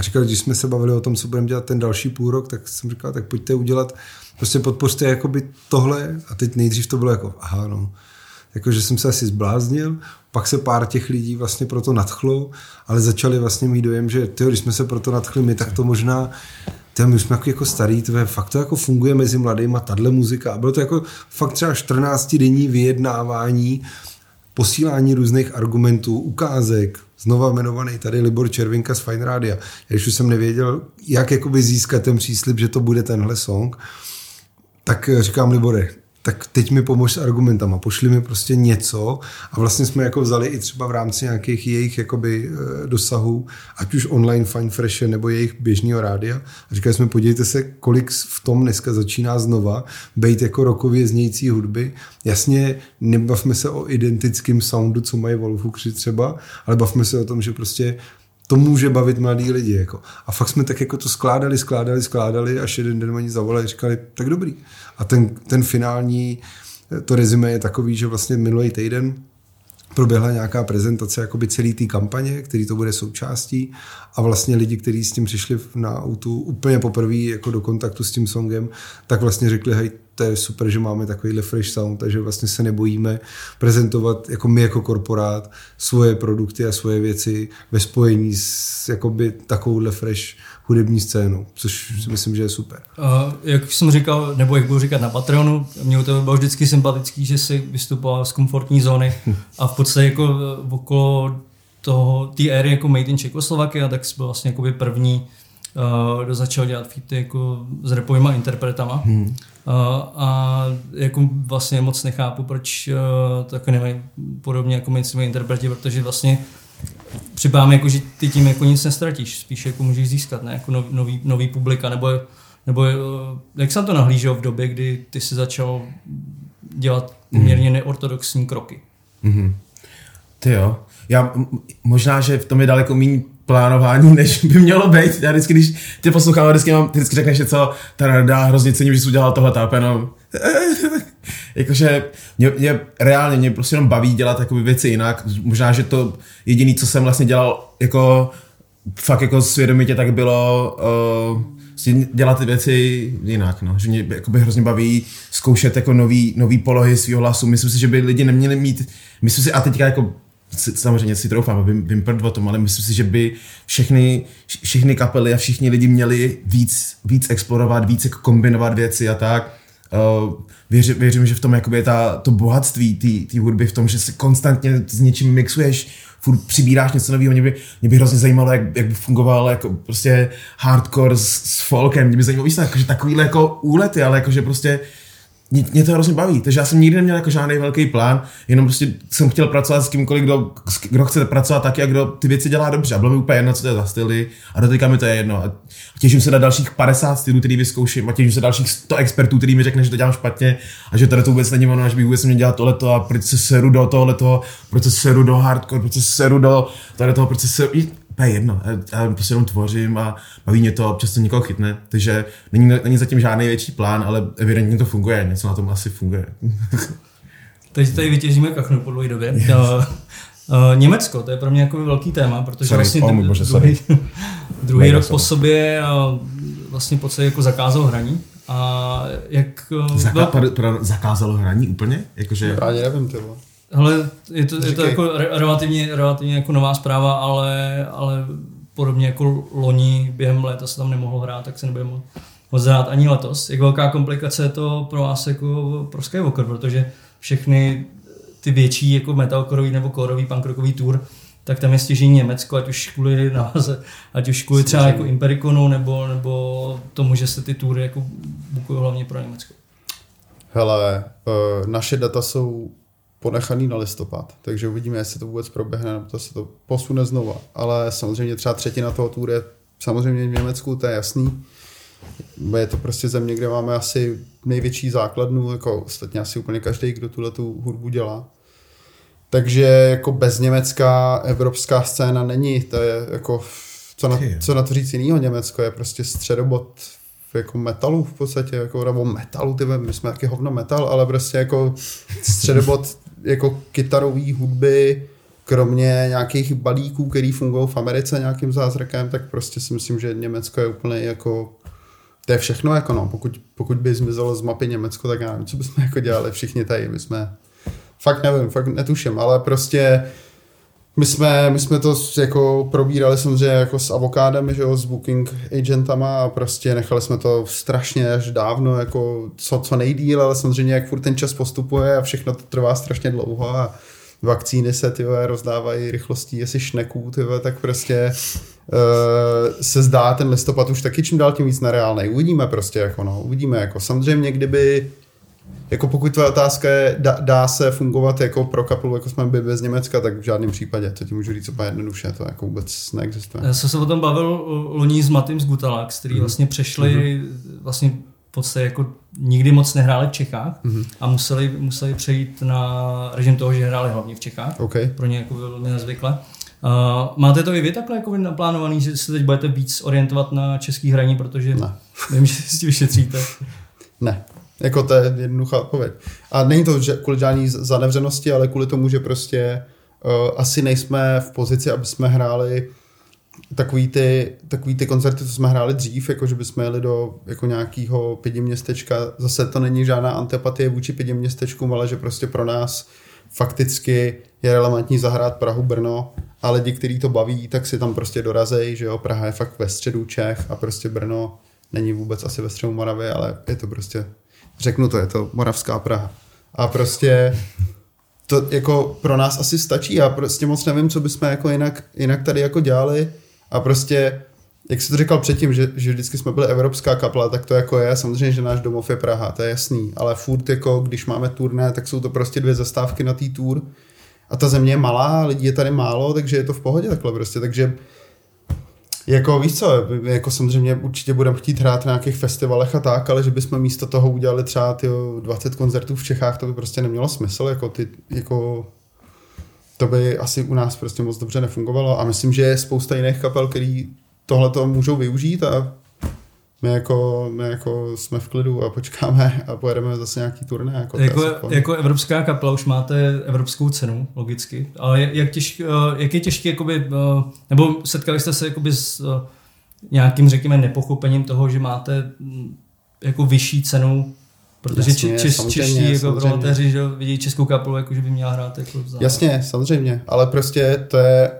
A říkal, když jsme se bavili o tom, co budeme dělat ten další půl rok, tak jsem říkal, tak pojďte udělat, prostě podpořte jakoby tohle. A teď nejdřív to bylo jako, aha, no, jako, že jsem se asi zbláznil, pak se pár těch lidí vlastně proto nadchlo, ale začali vlastně mít dojem, že tyjo, když jsme se proto nadchli my, tak to možná ty, my jsme jako, jako starý, je, fakt to jako funguje mezi mladými, tahle muzika. A bylo to jako fakt třeba 14 denní vyjednávání, posílání různých argumentů, ukázek, znova jmenovaný tady Libor Červinka z Fine Radio. Já už jsem nevěděl, jak jakoby získat ten příslip, že to bude tenhle song, tak říkám Libore, tak teď mi pomož s argumentama, pošli mi prostě něco a vlastně jsme jako vzali i třeba v rámci nějakých jejich jakoby eh, dosahů, ať už online Fine Fresh nebo jejich běžného rádia a říkali jsme, podívejte se, kolik v tom dneska začíná znova být jako rokově znějící hudby. Jasně, nebavme se o identickém soundu, co mají Wolfhookři třeba, ale bavme se o tom, že prostě to může bavit mladí lidi. Jako. A fakt jsme tak jako to skládali, skládali, skládali, až jeden den oni zavolali a říkali, tak dobrý. A ten, ten finální, to rezime je takový, že vlastně minulý týden proběhla nějaká prezentace jakoby celý té kampaně, který to bude součástí a vlastně lidi, kteří s tím přišli na autu úplně poprvé jako do kontaktu s tím songem, tak vlastně řekli, hej, to je super, že máme takovýhle fresh sound, takže vlastně se nebojíme prezentovat jako my jako korporát svoje produkty a svoje věci ve spojení s jakoby takovouhle fresh hudební scénou, což si myslím, že je super. Uh, jak jsem říkal, nebo jak budu říkat na Patreonu, mě to bylo vždycky sympatický, že si vystupoval z komfortní zóny [laughs] a v podstatě jako okolo toho, té éry jako Made in Czechoslovakia, tak byl vlastně jako první, uh, kdo začal dělat featy jako s repovýma interpretama. Hmm. Uh, a jako vlastně moc nechápu, proč uh, to jako nemají podobně jako mainstreamoví interpreti, protože vlastně připadá jako, že ty tím jako nic nestratíš, spíš jako můžeš získat, ne? Jako nový, nový publika, nebo, nebo jak jsem to nahlížel v době, kdy ty si začal dělat poměrně neortodoxní kroky. Mm-hmm. Ty jo. Já možná, že v tom je daleko méně plánování, než by mělo být. Já vždycky, když tě poslouchám, vždycky, mám, vždycky řekneš něco, ta rada hrozně cením, že jsi udělal tohle, a jenom jakože mě, mě, reálně mě prostě jenom baví dělat takové věci jinak. Možná, že to jediné, co jsem vlastně dělal jako fakt jako svědomitě, tak bylo uh, dělat ty věci jinak, no. Že mě jakoby hrozně baví zkoušet jako nový, nový polohy svého hlasu. Myslím si, že by lidi neměli mít, myslím si, a teďka jako samozřejmě si troufám, vím, vím o tom, ale myslím si, že by všechny, všechny kapely a všichni lidi měli víc, víc explorovat, víc jako kombinovat věci a tak. Uh, věřím, věřím, že v tom jakoby je ta, to bohatství té hudby v tom, že se konstantně s něčím mixuješ, furt přibíráš něco nového. Mě by, mě by hrozně zajímalo, jak, jak by fungoval jako prostě hardcore s, s folkem. Mě by zajímalo, víš, jako, že takovýhle jako úlety, ale jako, že prostě mě, mě to hrozně baví, takže já jsem nikdy neměl jako žádný velký plán, jenom prostě jsem chtěl pracovat s kýmkoliv, kdo, kdo chce pracovat taky a kdo ty věci dělá dobře. A bylo mi úplně jedno, co to je za styly a teďka mi to je jedno. A těším se na dalších 50 stylů, který vyzkouším a těším se na dalších 100 expertů, který mi řekne, že to dělám špatně a že tady to vůbec není ono, že bych vůbec měl dělat tohleto a proč se seru do tohleto, proč se seru do hardcore, proč se seru do tady toho, proč se seru to je jedno, já prostě jenom tvořím a baví mě to, občas to někoho chytne, takže není, není zatím žádný větší plán, ale evidentně to funguje, něco na tom asi funguje. [laughs] Teď tady vytěžíme kachnu po dlouhé době. Yes. Uh, uh, Německo, to je pro mě jako velký téma, protože sorry, vlastně oh, bože, druhý, [laughs] druhý rok po sobě uh, vlastně po jako zakázal hraní. A jak... Uh, Zaka- byl... pardon, pardon, zakázalo hraní úplně? Jakože... Já ani nevím, ty Hele, je to, je to jako re, relativně, relativně jako nová zpráva, ale, ale podobně jako loni během léta se tam nemohlo hrát, tak se nebude moc hrát ani letos. Jak velká komplikace je to pro vás jako pro Skywalker, protože všechny ty větší jako metalcoreový nebo kórový punkrockový tour, tak tam je stěžení Německo, ať už kvůli náze, ať už kvůli třeba jako Impericonu, nebo, nebo tomu, že se ty tury jako bukují hlavně pro Německo. Hele, uh, naše data jsou ponechaný na listopad, takže uvidíme, jestli to vůbec proběhne, nebo to se to posune znova. Ale samozřejmě třeba třetina toho tour je samozřejmě v Německu, to je jasný. Je to prostě země, kde máme asi největší základnu, jako ostatně asi úplně každý, kdo tuhle tu hudbu dělá. Takže jako bez Německa evropská scéna není, to je jako, co na, co na to říct jinýho, Německo je prostě středobod jako metalu v podstatě, jako, nebo metalu, ty my jsme taky hovno metal, ale prostě jako středobod jako kytarový hudby, kromě nějakých balíků, který fungují v Americe nějakým zázrakem, tak prostě si myslím, že Německo je úplně jako to je všechno, jako no, pokud, pokud by zmizelo z mapy Německo, tak já nevím, co bychom jako dělali všichni tady, my jsme, fakt nevím, fakt netuším, ale prostě my jsme, my jsme to jako probírali samozřejmě jako s avokádem, že jo, s booking agentama a prostě nechali jsme to strašně až dávno, jako co, co nejdíl, ale samozřejmě jak furt ten čas postupuje a všechno to trvá strašně dlouho a vakcíny se ty rozdávají rychlostí jestli šneků, tyhle, tak prostě uh, se zdá ten listopad už taky čím dál tím víc nereálný. Uvidíme prostě, jako no, uvidíme, jako samozřejmě kdyby jako pokud tvoje otázka je, dá, dá se fungovat jako pro kapelu, jako jsme byli bez Německa, tak v žádném případě. To ti můžu říct úplně jednoduše, to jako vůbec neexistuje. Já jsem se o tom bavil loni s Matým z Gutalax, který mm-hmm. vlastně přešli mm-hmm. vlastně v podstatě jako nikdy moc nehráli v Čechách mm-hmm. a museli, museli přejít na režim toho, že hráli hlavně v Čechách. Okay. Pro ně jako velmi nezvykle. Uh, máte to i vy takhle jako naplánovaný, že se teď budete víc orientovat na český hraní, protože ne. vím, že si vyšetříte. Ne, jako to je jednoduchá odpověď. A není to že kvůli žádný zanevřenosti, ale kvůli tomu, že prostě uh, asi nejsme v pozici, aby jsme hráli takový ty, takový ty koncerty, co jsme hráli dřív, jako že bychom jeli do jako nějakého pěti městečka. Zase to není žádná antipatie vůči pěti městečkům, ale že prostě pro nás fakticky je relevantní zahrát Prahu, Brno a lidi, kteří to baví, tak si tam prostě dorazejí, že jo, Praha je fakt ve středu Čech a prostě Brno není vůbec asi ve středu Moravy, ale je to prostě, řeknu to, je to moravská Praha. A prostě to jako pro nás asi stačí. Já prostě moc nevím, co bychom jako jinak, jinak tady jako dělali a prostě jak jsi to říkal předtím, že, že vždycky jsme byli evropská kapela, tak to jako je. Samozřejmě, že náš domov je Praha, to je jasný. Ale furt jako, když máme turné, tak jsou to prostě dvě zastávky na tý tour. A ta země je malá, lidí je tady málo, takže je to v pohodě takhle prostě. Takže jako víš co, jako samozřejmě určitě budeme chtít hrát na nějakých festivalech a tak, ale že bychom místo toho udělali třeba tyjo, 20 koncertů v Čechách, to by prostě nemělo smysl, jako ty, jako to by asi u nás prostě moc dobře nefungovalo a myslím, že je spousta jiných kapel, který tohle to můžou využít a my jako, my jako jsme v klidu a počkáme a pojedeme zase nějaký turné. Jako, jako, jako evropská kapela už máte evropskou cenu, logicky, ale jak, těž, eh, jak je těžké, jakoby, eh, nebo setkali jste se jakoby s eh, nějakým, řekněme, nepochopením toho, že máte mm, jako vyšší cenu Protože Jasně, če, češ, čeští jako promotéři, že vidí českou kapelu, jako že by měla hrát jako. Jasně, samozřejmě, ale prostě to je,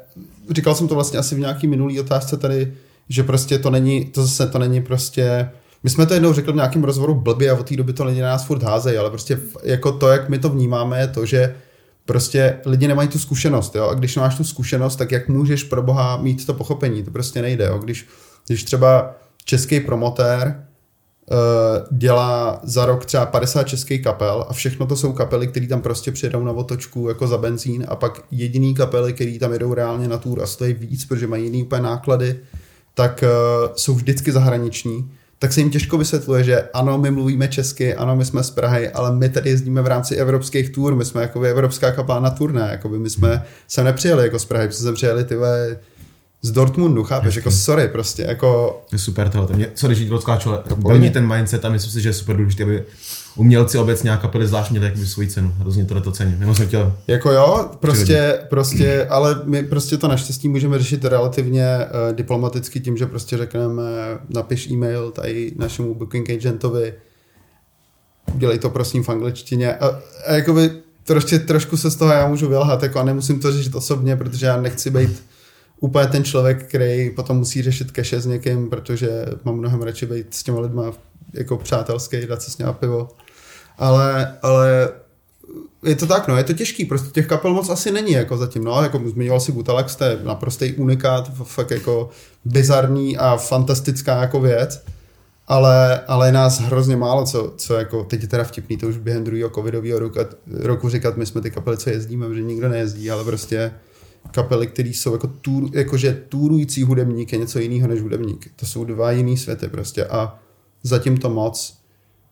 říkal jsem to vlastně asi v nějaký minulý otázce tady, že prostě to není, to zase to není prostě, my jsme to jednou řekli v nějakém rozhovoru blbě a od té doby to lidi na nás furt házejí, ale prostě jako to, jak my to vnímáme, je to, že prostě lidi nemají tu zkušenost, jo, a když máš tu zkušenost, tak jak můžeš pro boha mít to pochopení, to prostě nejde, jo, když, když třeba český promotér Eh, dělá za rok třeba 50 českých kapel a všechno to jsou kapely, které tam prostě přijedou na otočku jako za benzín a pak jediný kapely, které tam jedou reálně na tour a stojí víc, protože mají jiný úplně náklady, tak uh, jsou vždycky zahraniční. Tak se jim těžko vysvětluje, že ano, my mluvíme česky, ano, my jsme z Prahy, ale my tady jezdíme v rámci evropských tour, my jsme jako evropská kapela na turné, jako by my jsme se nepřijeli jako z Prahy, my jsme se přijeli ty z Dortmundu, chápeš, jako sorry prostě, jako... Je super tohle, mě, sorry, že to skáču, ale ten mindset a myslím si, že je super důležité, aby umělci obecně nějaká kapely zvlášť měli jakoby svoji cenu, hrozně tohle to cením, jenom jsem chtěl... Jako jo, prostě, prostě, ale my prostě to naštěstí můžeme řešit relativně uh, diplomaticky tím, že prostě řekneme, napiš e-mail tady našemu booking agentovi, dělej to prosím v angličtině. A, a jakoby trošku, trošku se z toho já můžu vylhat, jako a nemusím to řešit osobně, protože já nechci být úplně ten člověk, který potom musí řešit keše s někým, protože mám mnohem radši být s těma lidma jako přátelský, dát se s něma pivo. Ale, ale je to tak, no, je to těžký, prostě těch kapel moc asi není, jako zatím, no, jako zmiňoval si Butalex, to je naprostý unikát, fakt jako bizarní a fantastická jako věc, ale, ale je nás hrozně málo, co, co jako, teď je teda vtipný, to už během druhého covidového roku, roku říkat, my jsme ty kapely, co jezdíme, že nikdo nejezdí, ale prostě kapely, které jsou jako tůr, jakože túrující hudebník je něco jiného než hudebník. To jsou dva jiný světy prostě a zatím to moc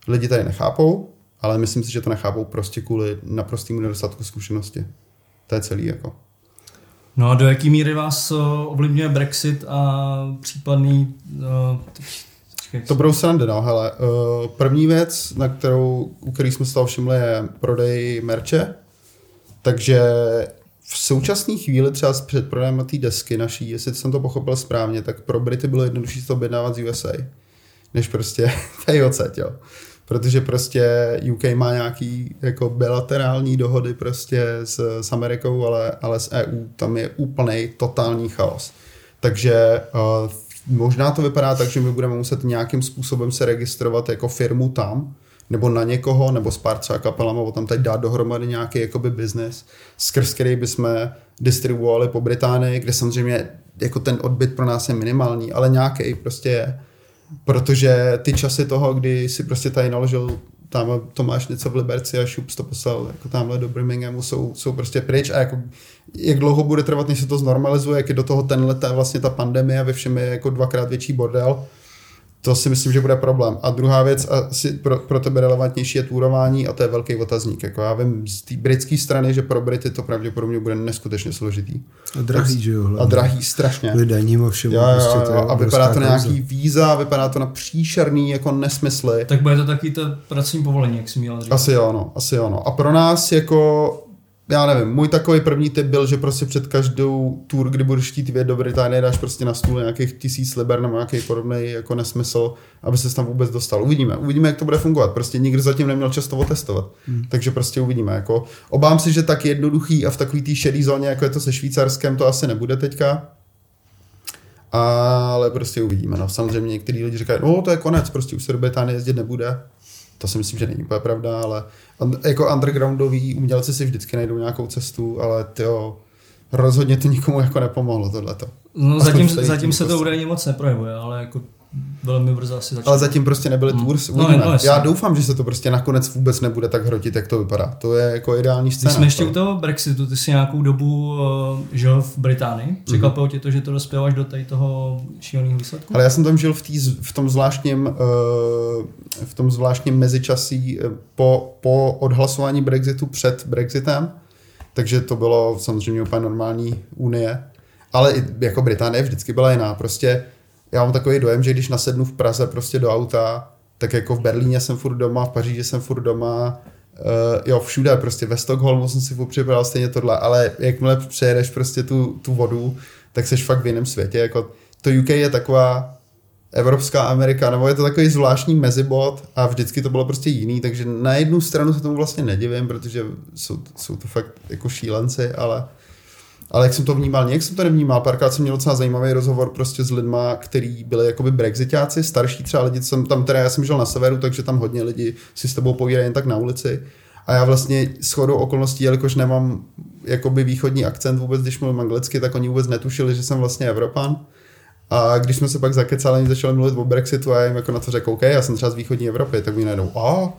lidi tady nechápou, ale myslím si, že to nechápou prostě kvůli naprostému nedostatku zkušenosti. To je celý jako. No a do jaký míry vás eh, ovlivňuje Brexit a případný... Uh, to budou srandy, no, hele. Uh, první věc, na kterou, u který jsme se toho všimli, je prodej merče. Takže v současné chvíli třeba s předprodejem té desky naší, jestli jsem to pochopil správně, tak pro Brity bylo jednodušší to objednávat z USA, než prostě [laughs] tady odsaď, jo. Protože prostě UK má nějaký jako bilaterální dohody prostě s, s Amerikou, ale, ale s EU tam je úplný totální chaos. Takže uh, možná to vypadá tak, že my budeme muset nějakým způsobem se registrovat jako firmu tam, nebo na někoho, nebo s pár třeba kapelama, o tam teď dát dohromady nějaký jakoby business, skrz který bychom distribuovali po Británii, kde samozřejmě jako ten odbyt pro nás je minimální, ale nějaký prostě je. Protože ty časy toho, kdy si prostě tady naložil tam to máš něco v Liberci a šup to poslal jako tamhle do Birminghamu, jsou, jsou prostě pryč. A jako jak dlouho bude trvat, než se to znormalizuje, jak je do toho tenhle ta, vlastně ta pandemie ve všem je jako dvakrát větší bordel, to si myslím, že bude problém. A druhá věc, asi pro, pro tebe relevantnější je túrování a to je velký otazník. Jako já vím z té britské strany, že pro Brity to pravděpodobně bude neskutečně složitý. A drahý, že jo? Hlavně. A drahý strašně. Vydaním a všemu. Jo, jo, prostě to jo, a vypadá to na nějaký víza, vypadá to na příšerný jako nesmysly. Tak bude to taky to pracovní povolení, jak jsi měl říct. Asi jo, no, asi jo, no. A pro nás jako já nevím, můj takový první tip byl, že prostě před každou tour, kdy budeš chtít vědět do Británie, dáš prostě na stůl nějakých tisíc liber nebo nějaký podobný jako nesmysl, aby se tam vůbec dostal. Uvidíme, uvidíme, jak to bude fungovat. Prostě nikdo zatím neměl často otestovat. Hmm. Takže prostě uvidíme. Jako, obám si, že tak jednoduchý a v takový té šedé zóně, jako je to se Švýcarskem, to asi nebude teďka. Ale prostě uvidíme. No, samozřejmě některý lidi říkají, no to je konec, prostě už se do Británie jezdit nebude. To si myslím, že není úplně pravda, ale jako undergroundoví umělci si vždycky najdou nějakou cestu, ale tyjo, rozhodně to nikomu jako nepomohlo tohleto. No zatím, zatím se to prostě. údajně moc neprojevuje, ale jako velmi brzo asi začne. Ale zatím prostě nebyly hmm. tours. No, no, Já doufám, že se to prostě nakonec vůbec nebude tak hrotit, jak to vypadá. To je jako ideální scéna. Když jsme ještě u toho Brexitu, ty jsi nějakou dobu uh, žil v Británii. Překvapilo mm-hmm. tě to, že to dospělo až do tady toho šíleného výsledku? Ale já jsem tam žil v, tý, v tom zvláštním uh, v tom zvláštním mezičasí uh, po, po odhlasování Brexitu před Brexitem. Takže to bylo samozřejmě úplně normální unie. Ale i jako Británie vždycky byla jiná. Prostě já mám takový dojem, že když nasednu v Praze prostě do auta, tak jako v Berlíně jsem furt doma, v Paříži jsem furt doma, uh, jo, všude, prostě ve Stockholmu jsem si připravil stejně tohle, ale jakmile přejedeš prostě tu, tu vodu, tak jsi fakt v jiném světě, jako to UK je taková Evropská Amerika, nebo je to takový zvláštní mezibot a vždycky to bylo prostě jiný, takže na jednu stranu se tomu vlastně nedivím, protože jsou, jsou to fakt jako šílenci, ale ale jak jsem to vnímal, nějak jsem to nevnímal, párkrát jsem měl docela zajímavý rozhovor prostě s lidma, kteří byli jakoby brexitáci, starší třeba lidi, jsem tam teda já jsem žil na severu, takže tam hodně lidí si s tebou povídají jen tak na ulici. A já vlastně s chodou okolností, jelikož nemám jakoby východní akcent vůbec, když mluvím anglicky, tak oni vůbec netušili, že jsem vlastně Evropan. A když jsme se pak zakecali, oni začali mluvit o Brexitu a já jim jako na to řekl, OK, já jsem třeba z východní Evropy, tak mi najednou, a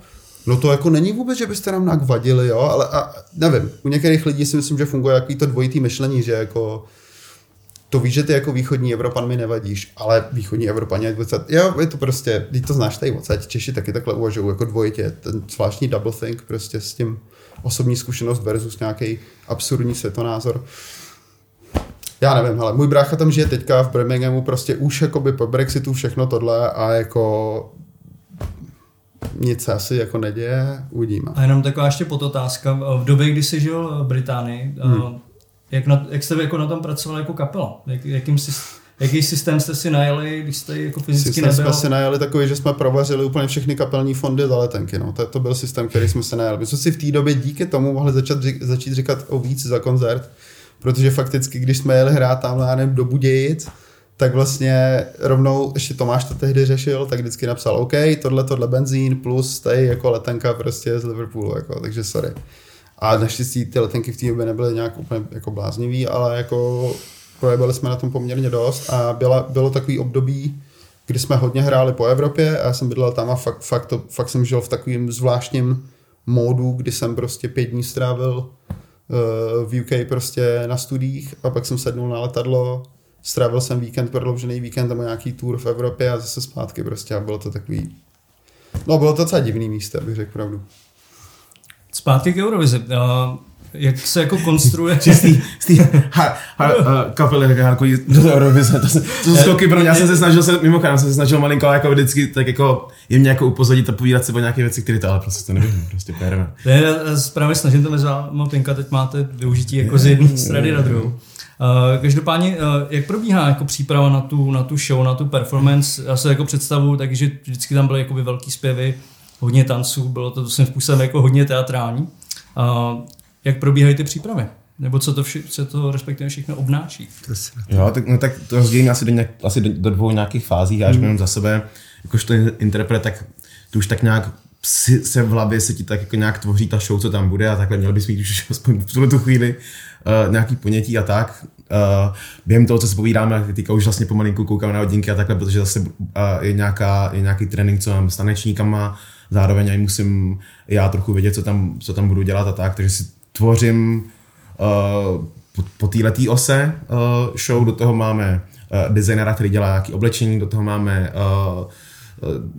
No to jako není vůbec, že byste nám nějak vadili, jo, ale a, nevím, u některých lidí si myslím, že funguje jaký to dvojitý myšlení, že jako to víš, že ty jako východní Evropan mi nevadíš, ale východní Evropani, jo, je to prostě, když to znáš tady odsaď, Češi taky takhle uvažují jako dvojitě, ten zvláštní double think prostě s tím osobní zkušenost versus nějaký absurdní světonázor. Já nevím, ale můj brácha tam žije teďka v Birminghamu, prostě už jakoby po Brexitu všechno tohle a jako nic se asi jako neděje, uvidíme. A jenom taková ještě podotázka. V době, kdy jsi žil v Británii, hmm. jak, na, jak jste jako na tom pracovali jako kapela? Jak, jakým Jaký systém jste si najeli, když jste jako fyzicky systém nebyl? jsme si najeli takový, že jsme provařili úplně všechny kapelní fondy za letenky. No. To, to byl systém, který jsme se najeli. My jsme si v té době díky tomu mohli začat, začít říkat o víc za koncert, protože fakticky, když jsme jeli hrát tam, já nevím, do Budějic, tak vlastně rovnou, ještě Tomáš to tehdy řešil, tak vždycky napsal OK, tohle, tohle benzín plus tady jako letenka prostě z Liverpoolu, jako, takže sorry. A naštěstí ty letenky v té době nebyly nějak úplně jako bláznivý, ale jako projevili jsme na tom poměrně dost a byla, bylo takový období, kdy jsme hodně hráli po Evropě a já jsem bydlel tam a fakt, fakt, to, fakt jsem žil v takovým zvláštním módu, kdy jsem prostě pět dní strávil uh, v UK prostě na studiích a pak jsem sednul na letadlo strávil jsem víkend, prodloužený víkend nebo nějaký tour v Evropě a zase zpátky prostě a bylo to takový, no bylo to docela divný místo, abych řekl pravdu. Zpátky k Eurovizi. Uh, jak se jako konstruuje... z té [laughs] ha, ha, ha, kapely hardcore do Eurovize, to, se- to jsou skoky pro mě, já jsem se snažil se, mimochodem, jsem se snažil malinko jako vždycky tak jako jemně jako upozornit a povídat si o nějaké věci, které to ale prostě to nevyhnu, prostě perve. Ne, já se právě snažím to Pinka, teď máte využití jako z jedné strany na druhou. Uh, každopádně, uh, jak probíhá jako příprava na tu, na tu show, na tu performance? Já se jako představuju, takže vždycky tam byly jakoby velký zpěvy, hodně tanců, bylo to svým způsobem jako hodně teatrální. Uh, jak probíhají ty přípravy? Nebo co to, vši, co to respektive všechno obnáší? To Jo, tak, no, tak to rozdělím asi do, nějak, asi do, do dvou nějakých fází, já hmm. jenom za sebe, jakožto interpret, tak tu už tak nějak si, se v hlavě se ti tak jako nějak tvoří ta show, co tam bude a takhle měl bys mít už aspoň v tuhle tu chvíli uh, nějaký ponětí a tak. Uh, během toho, co se povídáme, teďka už vlastně pomalinku koukám na hodinky a takhle, protože zase uh, je, nějaká, je nějaký trénink, co mám s tanečníkama, zároveň aj musím já trochu vědět, co tam, co tam budu dělat a tak, takže si tvořím uh, po, po této ose uh, show, do toho máme uh, designera, který dělá nějaké oblečení, do toho máme uh,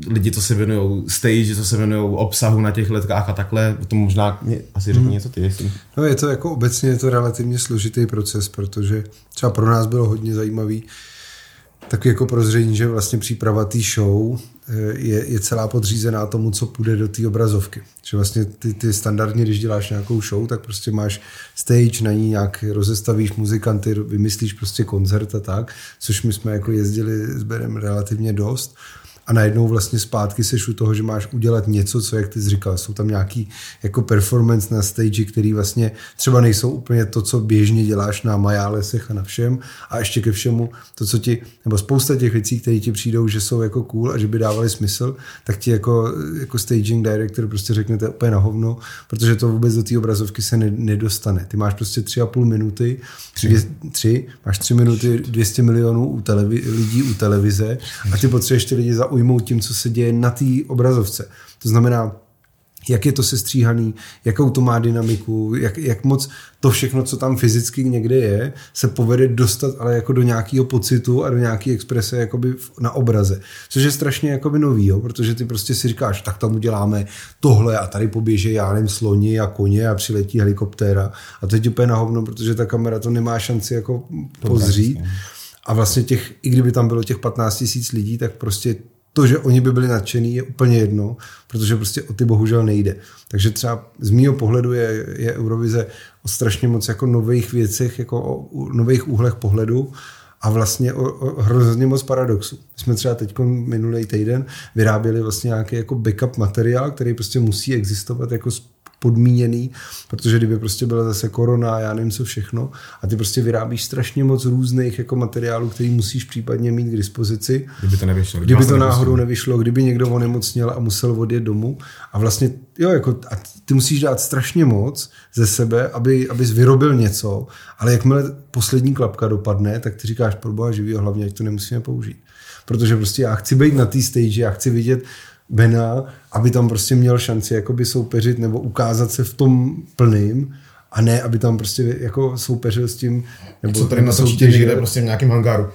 lidi, co se věnují stage, co se věnují obsahu na těch letkách a takhle, o tom možná mě asi řekni něco ty, jestli. No je to jako obecně je to relativně složitý proces, protože třeba pro nás bylo hodně zajímavý takový jako prozření, že vlastně příprava té show eh, je, je celá podřízená tomu, co půjde do té obrazovky. Že vlastně ty, ty standardně, když děláš nějakou show, tak prostě máš stage, na ní nějak rozestavíš muzikanty, vymyslíš prostě koncert a tak, což my jsme jako jezdili s Berem relativně dost a najednou vlastně zpátky seš u toho, že máš udělat něco, co, jak ty jsi říkal, jsou tam nějaký jako performance na stage, který vlastně třeba nejsou úplně to, co běžně děláš na majálesech a na všem a ještě ke všemu to, co ti, nebo spousta těch věcí, které ti přijdou, že jsou jako cool a že by dávaly smysl, tak ti jako, jako staging director prostě řeknete úplně na hovno, protože to vůbec do té obrazovky se ne, nedostane. Ty máš prostě tři a půl minuty, tři. tři, máš tři minuty 200 milionů u televi, lidí u televize a ty potřebuješ ty lidi zaujmout tím, co se děje na té obrazovce. To znamená, jak je to sestříhaný, jakou to má dynamiku, jak, jak moc to všechno, co tam fyzicky někde je, se povede dostat ale jako do nějakého pocitu a do nějaké exprese jakoby na obraze. Což je strašně jakoby nový, jo? protože ty prostě si říkáš, tak tam uděláme tohle a tady poběží, já nevím, sloni a koně a přiletí helikoptéra a to je úplně na hovno, protože ta kamera to nemá šanci jako pozřít. A vlastně těch, i kdyby tam bylo těch 15 tisíc lidí, tak prostě to, že oni by byli nadšený, je úplně jedno, protože prostě o ty bohužel nejde. Takže třeba z mýho pohledu je, je Eurovize o strašně moc jako nových věcech, jako o nových úhlech pohledu a vlastně o, o hrozně moc paradoxů. My jsme třeba teď minulý týden vyráběli vlastně nějaký jako backup materiál, který prostě musí existovat jako podmíněný, protože kdyby prostě byla zase korona, já nevím co všechno, a ty prostě vyrábíš strašně moc různých jako materiálů, který musíš případně mít k dispozici, Kdyby to nevyšlo. kdyby to nevyšlo. náhodou nevyšlo, kdyby někdo onemocněl a musel odjet domů. A vlastně, jo, jako, a ty musíš dát strašně moc ze sebe, aby, abys vyrobil něco, ale jakmile poslední klapka dopadne, tak ty říkáš, pro boha živýho, hlavně, ať to nemusíme použít. Protože prostě já chci být na té stage, já chci vidět Bena, aby tam prostě měl šanci jakoby soupeřit nebo ukázat se v tom plným, a ne, aby tam prostě jako soupeřil s tím, nebo co tady nebo natočíte soutěžil. někde prostě v nějakém hangáru.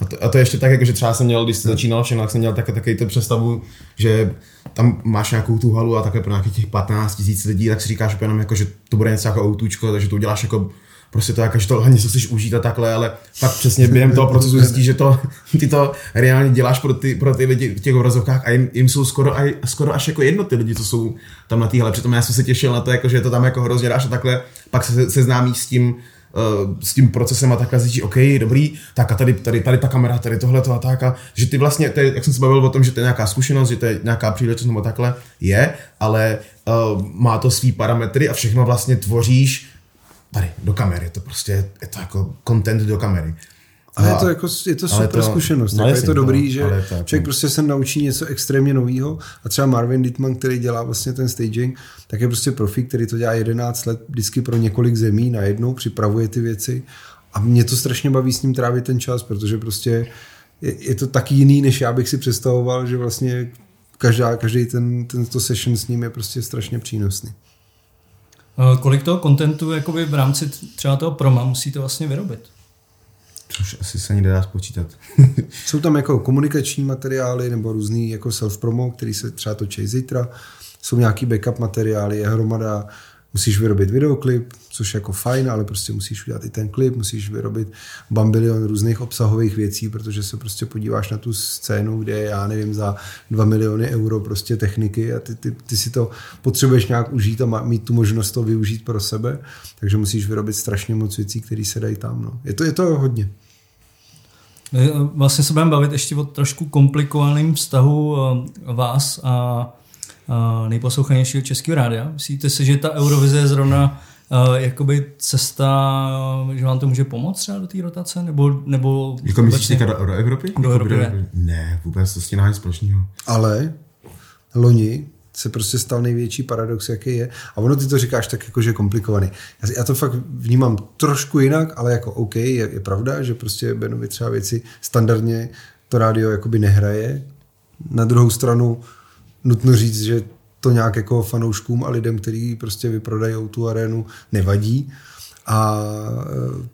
A to, a to je ještě tak, jako, že třeba jsem měl, když jsem začínal všechno, tak jsem měl také taky tu představu, že tam máš nějakou tu halu a takhle pro nějakých těch 15 tisíc lidí, tak si říkáš úplně jenom jako, že to bude něco jako autůčko, takže to uděláš jako prostě to jako, že to hlavně si chceš užít a takhle, ale pak přesně během toho procesu zjistíš, že to, [laughs] ty to reálně děláš pro ty, pro ty lidi v těch obrazovkách a jim, jim jsou skoro, aj, skoro až jako jedno ty lidi, co jsou tam na té hale. Přitom já jsem se těšil na to, jako, že to tam jako hrozně dáš a takhle, pak se seznámíš s tím, uh, s tím procesem a takhle zjistíš, OK, dobrý, tak a tady, tady, tady ta kamera, tady tohle a tak a že ty vlastně, to je, jak jsem se bavil o tom, že to je nějaká zkušenost, že to je nějaká příležitost nebo takhle, je, ale uh, má to svý parametry a všechno vlastně tvoříš tady, do kamery, je to prostě, je to jako content do kamery. Ale je A- to, jako, je to super to- zkušenost. no jako je to dobrý, no, že to jako- člověk prostě se naučí něco extrémně nového. A třeba Marvin Dittman, který dělá vlastně ten staging, tak je prostě profík, který to dělá 11 let vždycky pro několik zemí najednou, připravuje ty věci. A mě to strašně baví s ním trávit ten čas, protože prostě je, je to tak jiný, než já bych si představoval, že vlastně každá, každý ten, tento session s ním je prostě strašně přínosný. Uh, kolik toho kontentu jakoby v rámci třeba toho proma musíte vlastně vyrobit? Což asi se ani nedá spočítat. [laughs] Jsou tam jako komunikační materiály nebo různý jako self-promo, který se třeba točí zítra. Jsou nějaký backup materiály, je hromada musíš vyrobit videoklip, což je jako fajn, ale prostě musíš udělat i ten klip, musíš vyrobit bambilion různých obsahových věcí, protože se prostě podíváš na tu scénu, kde je, já nevím, za 2 miliony euro prostě techniky a ty, ty, ty si to potřebuješ nějak užít a mít tu možnost to využít pro sebe, takže musíš vyrobit strašně moc věcí, které se dají tam. No. Je, to, je to hodně. My eh, vlastně se budeme bavit ještě o trošku komplikovaném vztahu eh, vás a nejposlouchanějšího českého rádia. Myslíte si, že ta Eurovize je zrovna uh, jakoby cesta, že vám to může pomoct třeba do té rotace? Nebo, nebo jako myslíš teďka do, do Evropy? Do Evropy, ne. ne. vůbec to s tím nic společného. Ale loni se prostě stal největší paradox, jaký je. A ono ty to říkáš tak jako, že komplikovaný. Já, já to fakt vnímám trošku jinak, ale jako OK, je, je pravda, že prostě Benovi třeba věci standardně to rádio jakoby nehraje. Na druhou stranu nutno říct, že to nějak jako fanouškům a lidem, kteří prostě vyprodají tu arénu, nevadí. A e,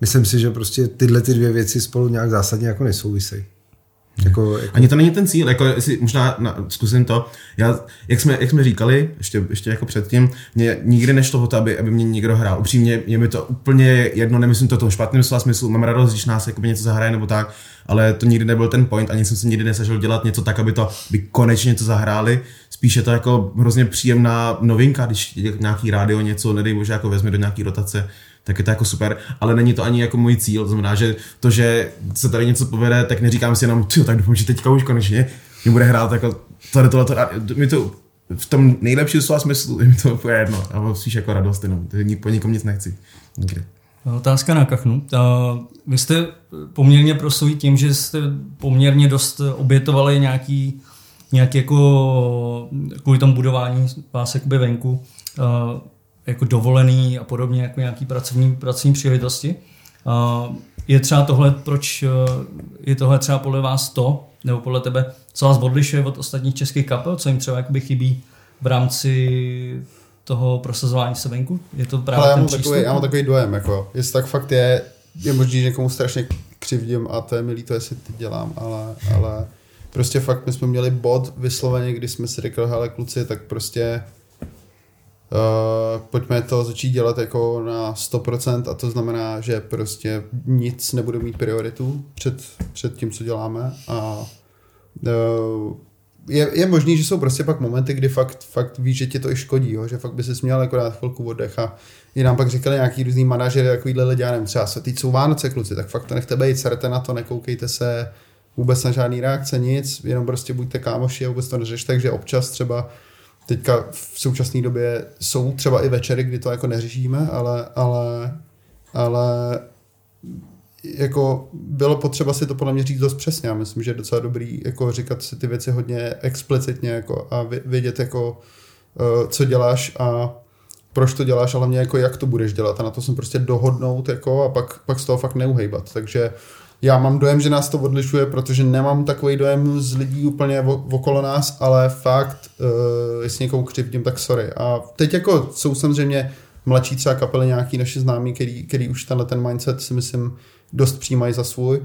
myslím si, že prostě tyhle ty dvě věci spolu nějak zásadně jako nesouvisejí. Jako, jako... Ani to není ten cíl, jako jestli možná na, zkusím to. Já, jak, jsme, jak jsme říkali, ještě, ještě jako předtím, mě nikdy nešlo o to, aby, aby mě někdo hrál. Upřímně je mi to úplně jedno, nemyslím to v tom špatném slova smyslu, mám radost, když nás jako něco zahraje nebo tak, ale to nikdy nebyl ten point, ani jsem se nikdy nesažil dělat něco tak, aby to by konečně něco zahráli. Spíše to jako hrozně příjemná novinka, když nějaký rádio něco, nedej bože, jako vezme do nějaký rotace, tak je to jako super, ale není to ani jako můj cíl, to znamená, že to, že se tady něco povede, tak neříkám si jenom, tak doufám, že teďka už konečně mě bude hrát jako tohle, tohle, tohle, mi to v tom nejlepším slova smyslu je mi to úplně jedno, ale spíš jako radost jenom, to po nikom nic nechci. Nikdy. Otázka na kachnu. Vy jste poměrně proslulí tím, že jste poměrně dost obětovali nějaký, nějaký jako kvůli tomu budování vás venku jako dovolený a podobně, jako nějaký pracovní, pracovní příležitosti. Je třeba tohle, proč je tohle třeba podle vás to, nebo podle tebe, co vás odlišuje od ostatních českých kapel, co jim třeba jakoby chybí v rámci toho prosazování se venku? Je to právě Ale ten já mám, takový, já mám takový dojem, jako, jestli tak fakt je, je možný, že někomu strašně křivdím a to je milý to, jestli ty dělám, ale, ale prostě fakt my jsme měli bod vysloveně, kdy jsme si řekli, hele kluci, tak prostě Uh, pojďme to začít dělat jako na 100% a to znamená, že prostě nic nebude mít prioritu před, před tím, co děláme a uh, je, je možný, že jsou prostě pak momenty, kdy fakt, fakt víš, že ti to i škodí, jo? že fakt by si měl jako dát chvilku oddech a i nám pak říkali nějaký různý manažery, takovýhle lidi, já nevím, třeba se teď jsou Vánoce kluci, tak fakt to nechte být, serte na to, nekoukejte se vůbec na žádný reakce, nic, jenom prostě buďte kámoši a vůbec to neřešte, takže občas třeba teďka v současné době jsou třeba i večery, kdy to jako neřešíme, ale, ale, ale jako bylo potřeba si to podle mě říct dost přesně. Já myslím, že je docela dobrý jako říkat si ty věci hodně explicitně jako a vědět jako uh, co děláš a proč to děláš, ale hlavně jako jak to budeš dělat a na to jsem prostě dohodnout jako a pak, pak z toho fakt neuhejbat. Takže já mám dojem, že nás to odlišuje, protože nemám takový dojem z lidí úplně okolo nás, ale fakt, uh, jestli někoho křivdím, tak sorry. A teď jako jsou samozřejmě mladší třeba kapely nějaký naše známí, který, který už tenhle ten mindset si myslím dost přijímají za svůj.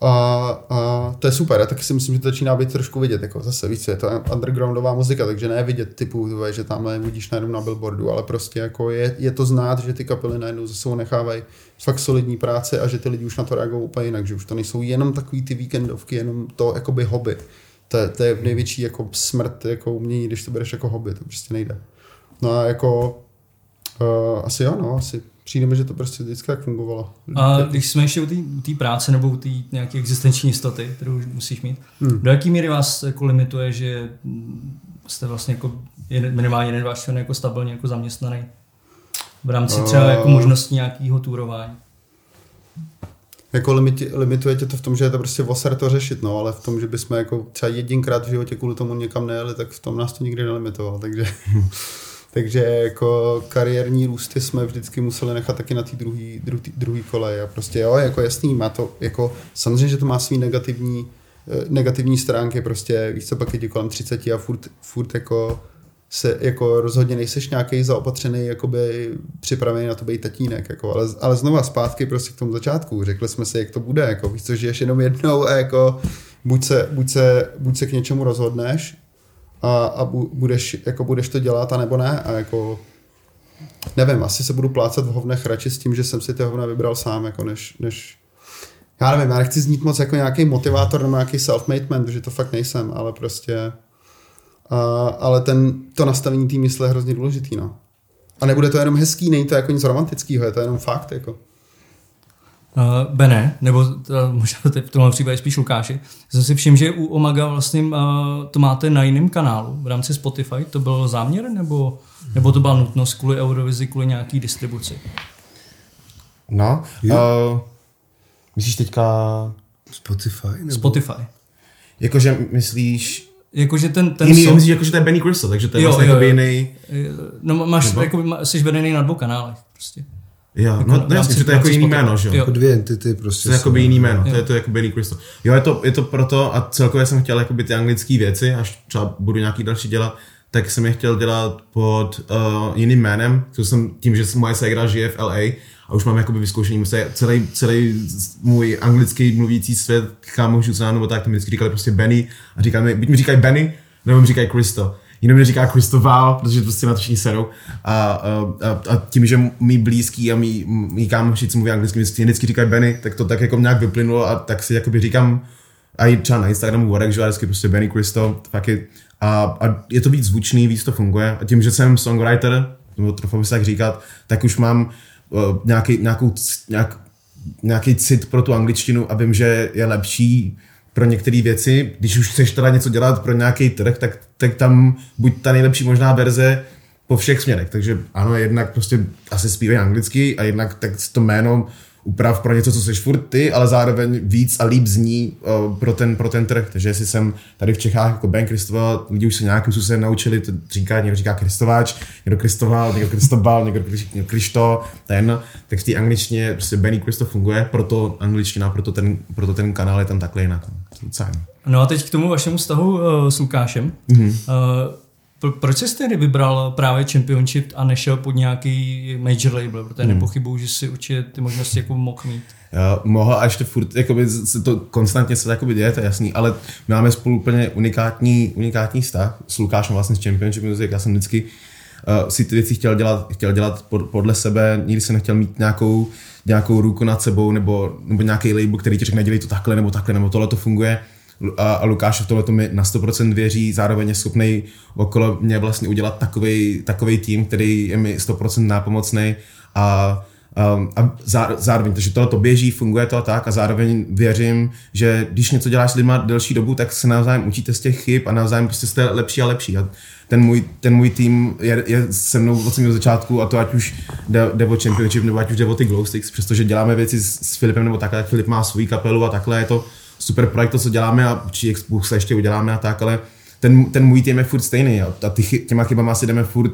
A, a to je super, já taky si myslím, že to začíná být trošku vidět, jako zase víc, je to undergroundová muzika, takže ne vidět typu, že tamhle vidíš najednou na billboardu, ale prostě jako je, je to znát, že ty kapely najednou za sebou nechávají fakt solidní práce a že ty lidi už na to reagují úplně jinak, že už to nejsou jenom takový ty víkendovky, jenom to jakoby hobby. To, to je největší jako smrt jako umění, když to bereš jako hobby, to prostě nejde. No a jako uh, asi jo, no, asi přijde mi, že to prostě vždycky tak fungovalo. A když jsme ještě u té práce nebo u té nějaké existenční jistoty, kterou musíš mít, hmm. do jaké míry vás jako limituje, že jste vlastně jako minimálně jeden váš člen jako stabilně jako zaměstnaný v rámci třeba jako možností nějakého turování? Jako limiti, limituje tě to v tom, že je to prostě voser to řešit, no, ale v tom, že bychom jako třeba jedinkrát v životě kvůli tomu někam nejeli, tak v tom nás to nikdy nelimitovalo, takže Takže jako kariérní růsty jsme vždycky museli nechat taky na té druhý, druhý, druhý kole. A prostě jo, jako jasný, má to, jako samozřejmě, že to má svý negativní, eh, negativní stránky, prostě víš co, pak je kolem 30 a furt, furt jako se jako rozhodně nejseš nějaký zaopatřený, jakoby připravený na to být tatínek, jako, ale, ale znova zpátky prostě k tomu začátku, řekli jsme si, jak to bude, jako, víš co, žiješ jenom jednou a jako buď se, buď se, buď se k něčemu rozhodneš a, a bu- budeš, jako budeš to dělat a nebo ne a jako nevím, asi se budu plácat v hovnech radši s tím, že jsem si ty hovna vybral sám, jako než, než já nevím, já nechci znít moc jako nějaký motivátor nebo nějaký self-made man, protože to fakt nejsem, ale prostě a, ale ten, to nastavení té mysle je hrozně důležitý, no. A nebude to jenom hezký, není to jako nic romantického, je to jenom fakt, jako. Uh, Bene, nebo teda, možná teď v tomhle případě spíš Lukáši, jsem si všiml, že u Omaga vlastně uh, to máte na jiném kanálu v rámci Spotify. To byl záměr, nebo, nebo to byla nutnost kvůli Eurovizi, kvůli nějaký distribuci? No, uh, myslíš teďka, Spotify? Nebo... Spotify. jakože myslíš, Jakože ten, ten jiný, song, myslíš, jakože to je Benny Crystal, takže to je Jo, vlastně jo, jo. jiný, no máš, Nebo? jako, jsi vedený na dvou kanálech. Prostě. Jo, Jako no, no jasně, že to je jako jiný jméno, že Jo. Jako dvě entity prostě. To je jako jsou- jiný jméno, Jo. to je to jako Benny Crystal. Jo, je to, je to proto a celkově jsem chtěl jakoby ty anglické věci, až třeba budu nějaký další dělat, tak jsem je chtěl dělat pod uh, jiným jménem, to jsem tím, že moje ségra žije v LA a už mám jakoby vyzkoušený, celý, celý můj anglický mluvící svět, kámošů se nebo tak, to mi vždycky říkali prostě Benny a říkali mi, buď mi říkají Benny, nebo mi říkají Kristo. Jinou mi říká Kristoval, protože prostě na to všichni serou. A, a, a, tím, že mý blízký a mý, mý kámoši, co mluví anglicky, mi vždycky říkají Benny, tak to tak jako nějak vyplynulo a tak si jakoby říkám, a i třeba na Instagramu Warek, že vždycky prostě Benny Kristo, fakt je, a, a, je to víc zvučný, víc to funguje. A tím, že jsem songwriter, nebo trochu by se tak říkat, tak už mám uh, nějaký, nějakou, nějak, nějaký cit pro tu angličtinu a vím, že je lepší pro některé věci, když už chceš teda něco dělat pro nějaký trh, tak, tak tam buď ta nejlepší možná verze po všech směrech. Takže ano, jednak prostě asi zpívají anglicky a jednak tak to jméno uprav pro něco, co seš furt ty, ale zároveň víc a líp zní uh, pro, ten, pro ten trh. Takže jestli jsem tady v Čechách jako Ben Kristova, lidi už se nějakým způsobem naučili to říkat, někdo říká Kristováč, někdo Kristoval, někdo Kristobal, někdo, Kriš- někdo Krišto, to je jedno. Tak v té angličtině prostě Benny Kristo funguje, proto angličtina, proto ten, proto ten kanál je tam takhle jinak. Docela. No a teď k tomu vašemu vztahu uh, s Lukášem. Mm-hmm. Uh, pro, proč jsi tedy vybral právě Championship a nešel pod nějaký major label? Protože mm. nepochybuju, že si určitě ty možnosti jako mohl mít. Jo, mohl a ještě furt, jakoby, se to konstantně se to jakoby děje, to je jasný, ale máme spolu úplně unikátní, unikátní vztah s Lukášem vlastně z Championship Music, já jsem vždycky uh, si ty věci chtěl dělat, chtěl dělat pod, podle sebe, nikdy jsem nechtěl mít nějakou, nějakou ruku nad sebou nebo, nebo nějaký label, který ti řekne, dělej to takhle nebo takhle, nebo tohle to funguje. A, a Lukáš v tohle to mi na 100% věří, zároveň je schopný okolo mě vlastně udělat takový takový tým, který je mi 100% nápomocný a Um, a zá, zároveň, takže tohle to běží, funguje to a tak a zároveň věřím, že když něco děláš s lidma delší dobu, tak se navzájem učíte z těch chyb a navzájem prostě jste lepší a lepší. A ten můj, ten můj tým je, je se mnou od samého začátku a to ať už jde, jde o Championship nebo ať už jde o ty Glow Sticks, přestože děláme věci s, s Filipem nebo takhle, tak Filip má svůj kapelu a takhle je to super projekt, to, co děláme a či se ještě uděláme a tak, ale ten, ten můj tým je furt stejný a, ty, těma chybama si jdeme furt,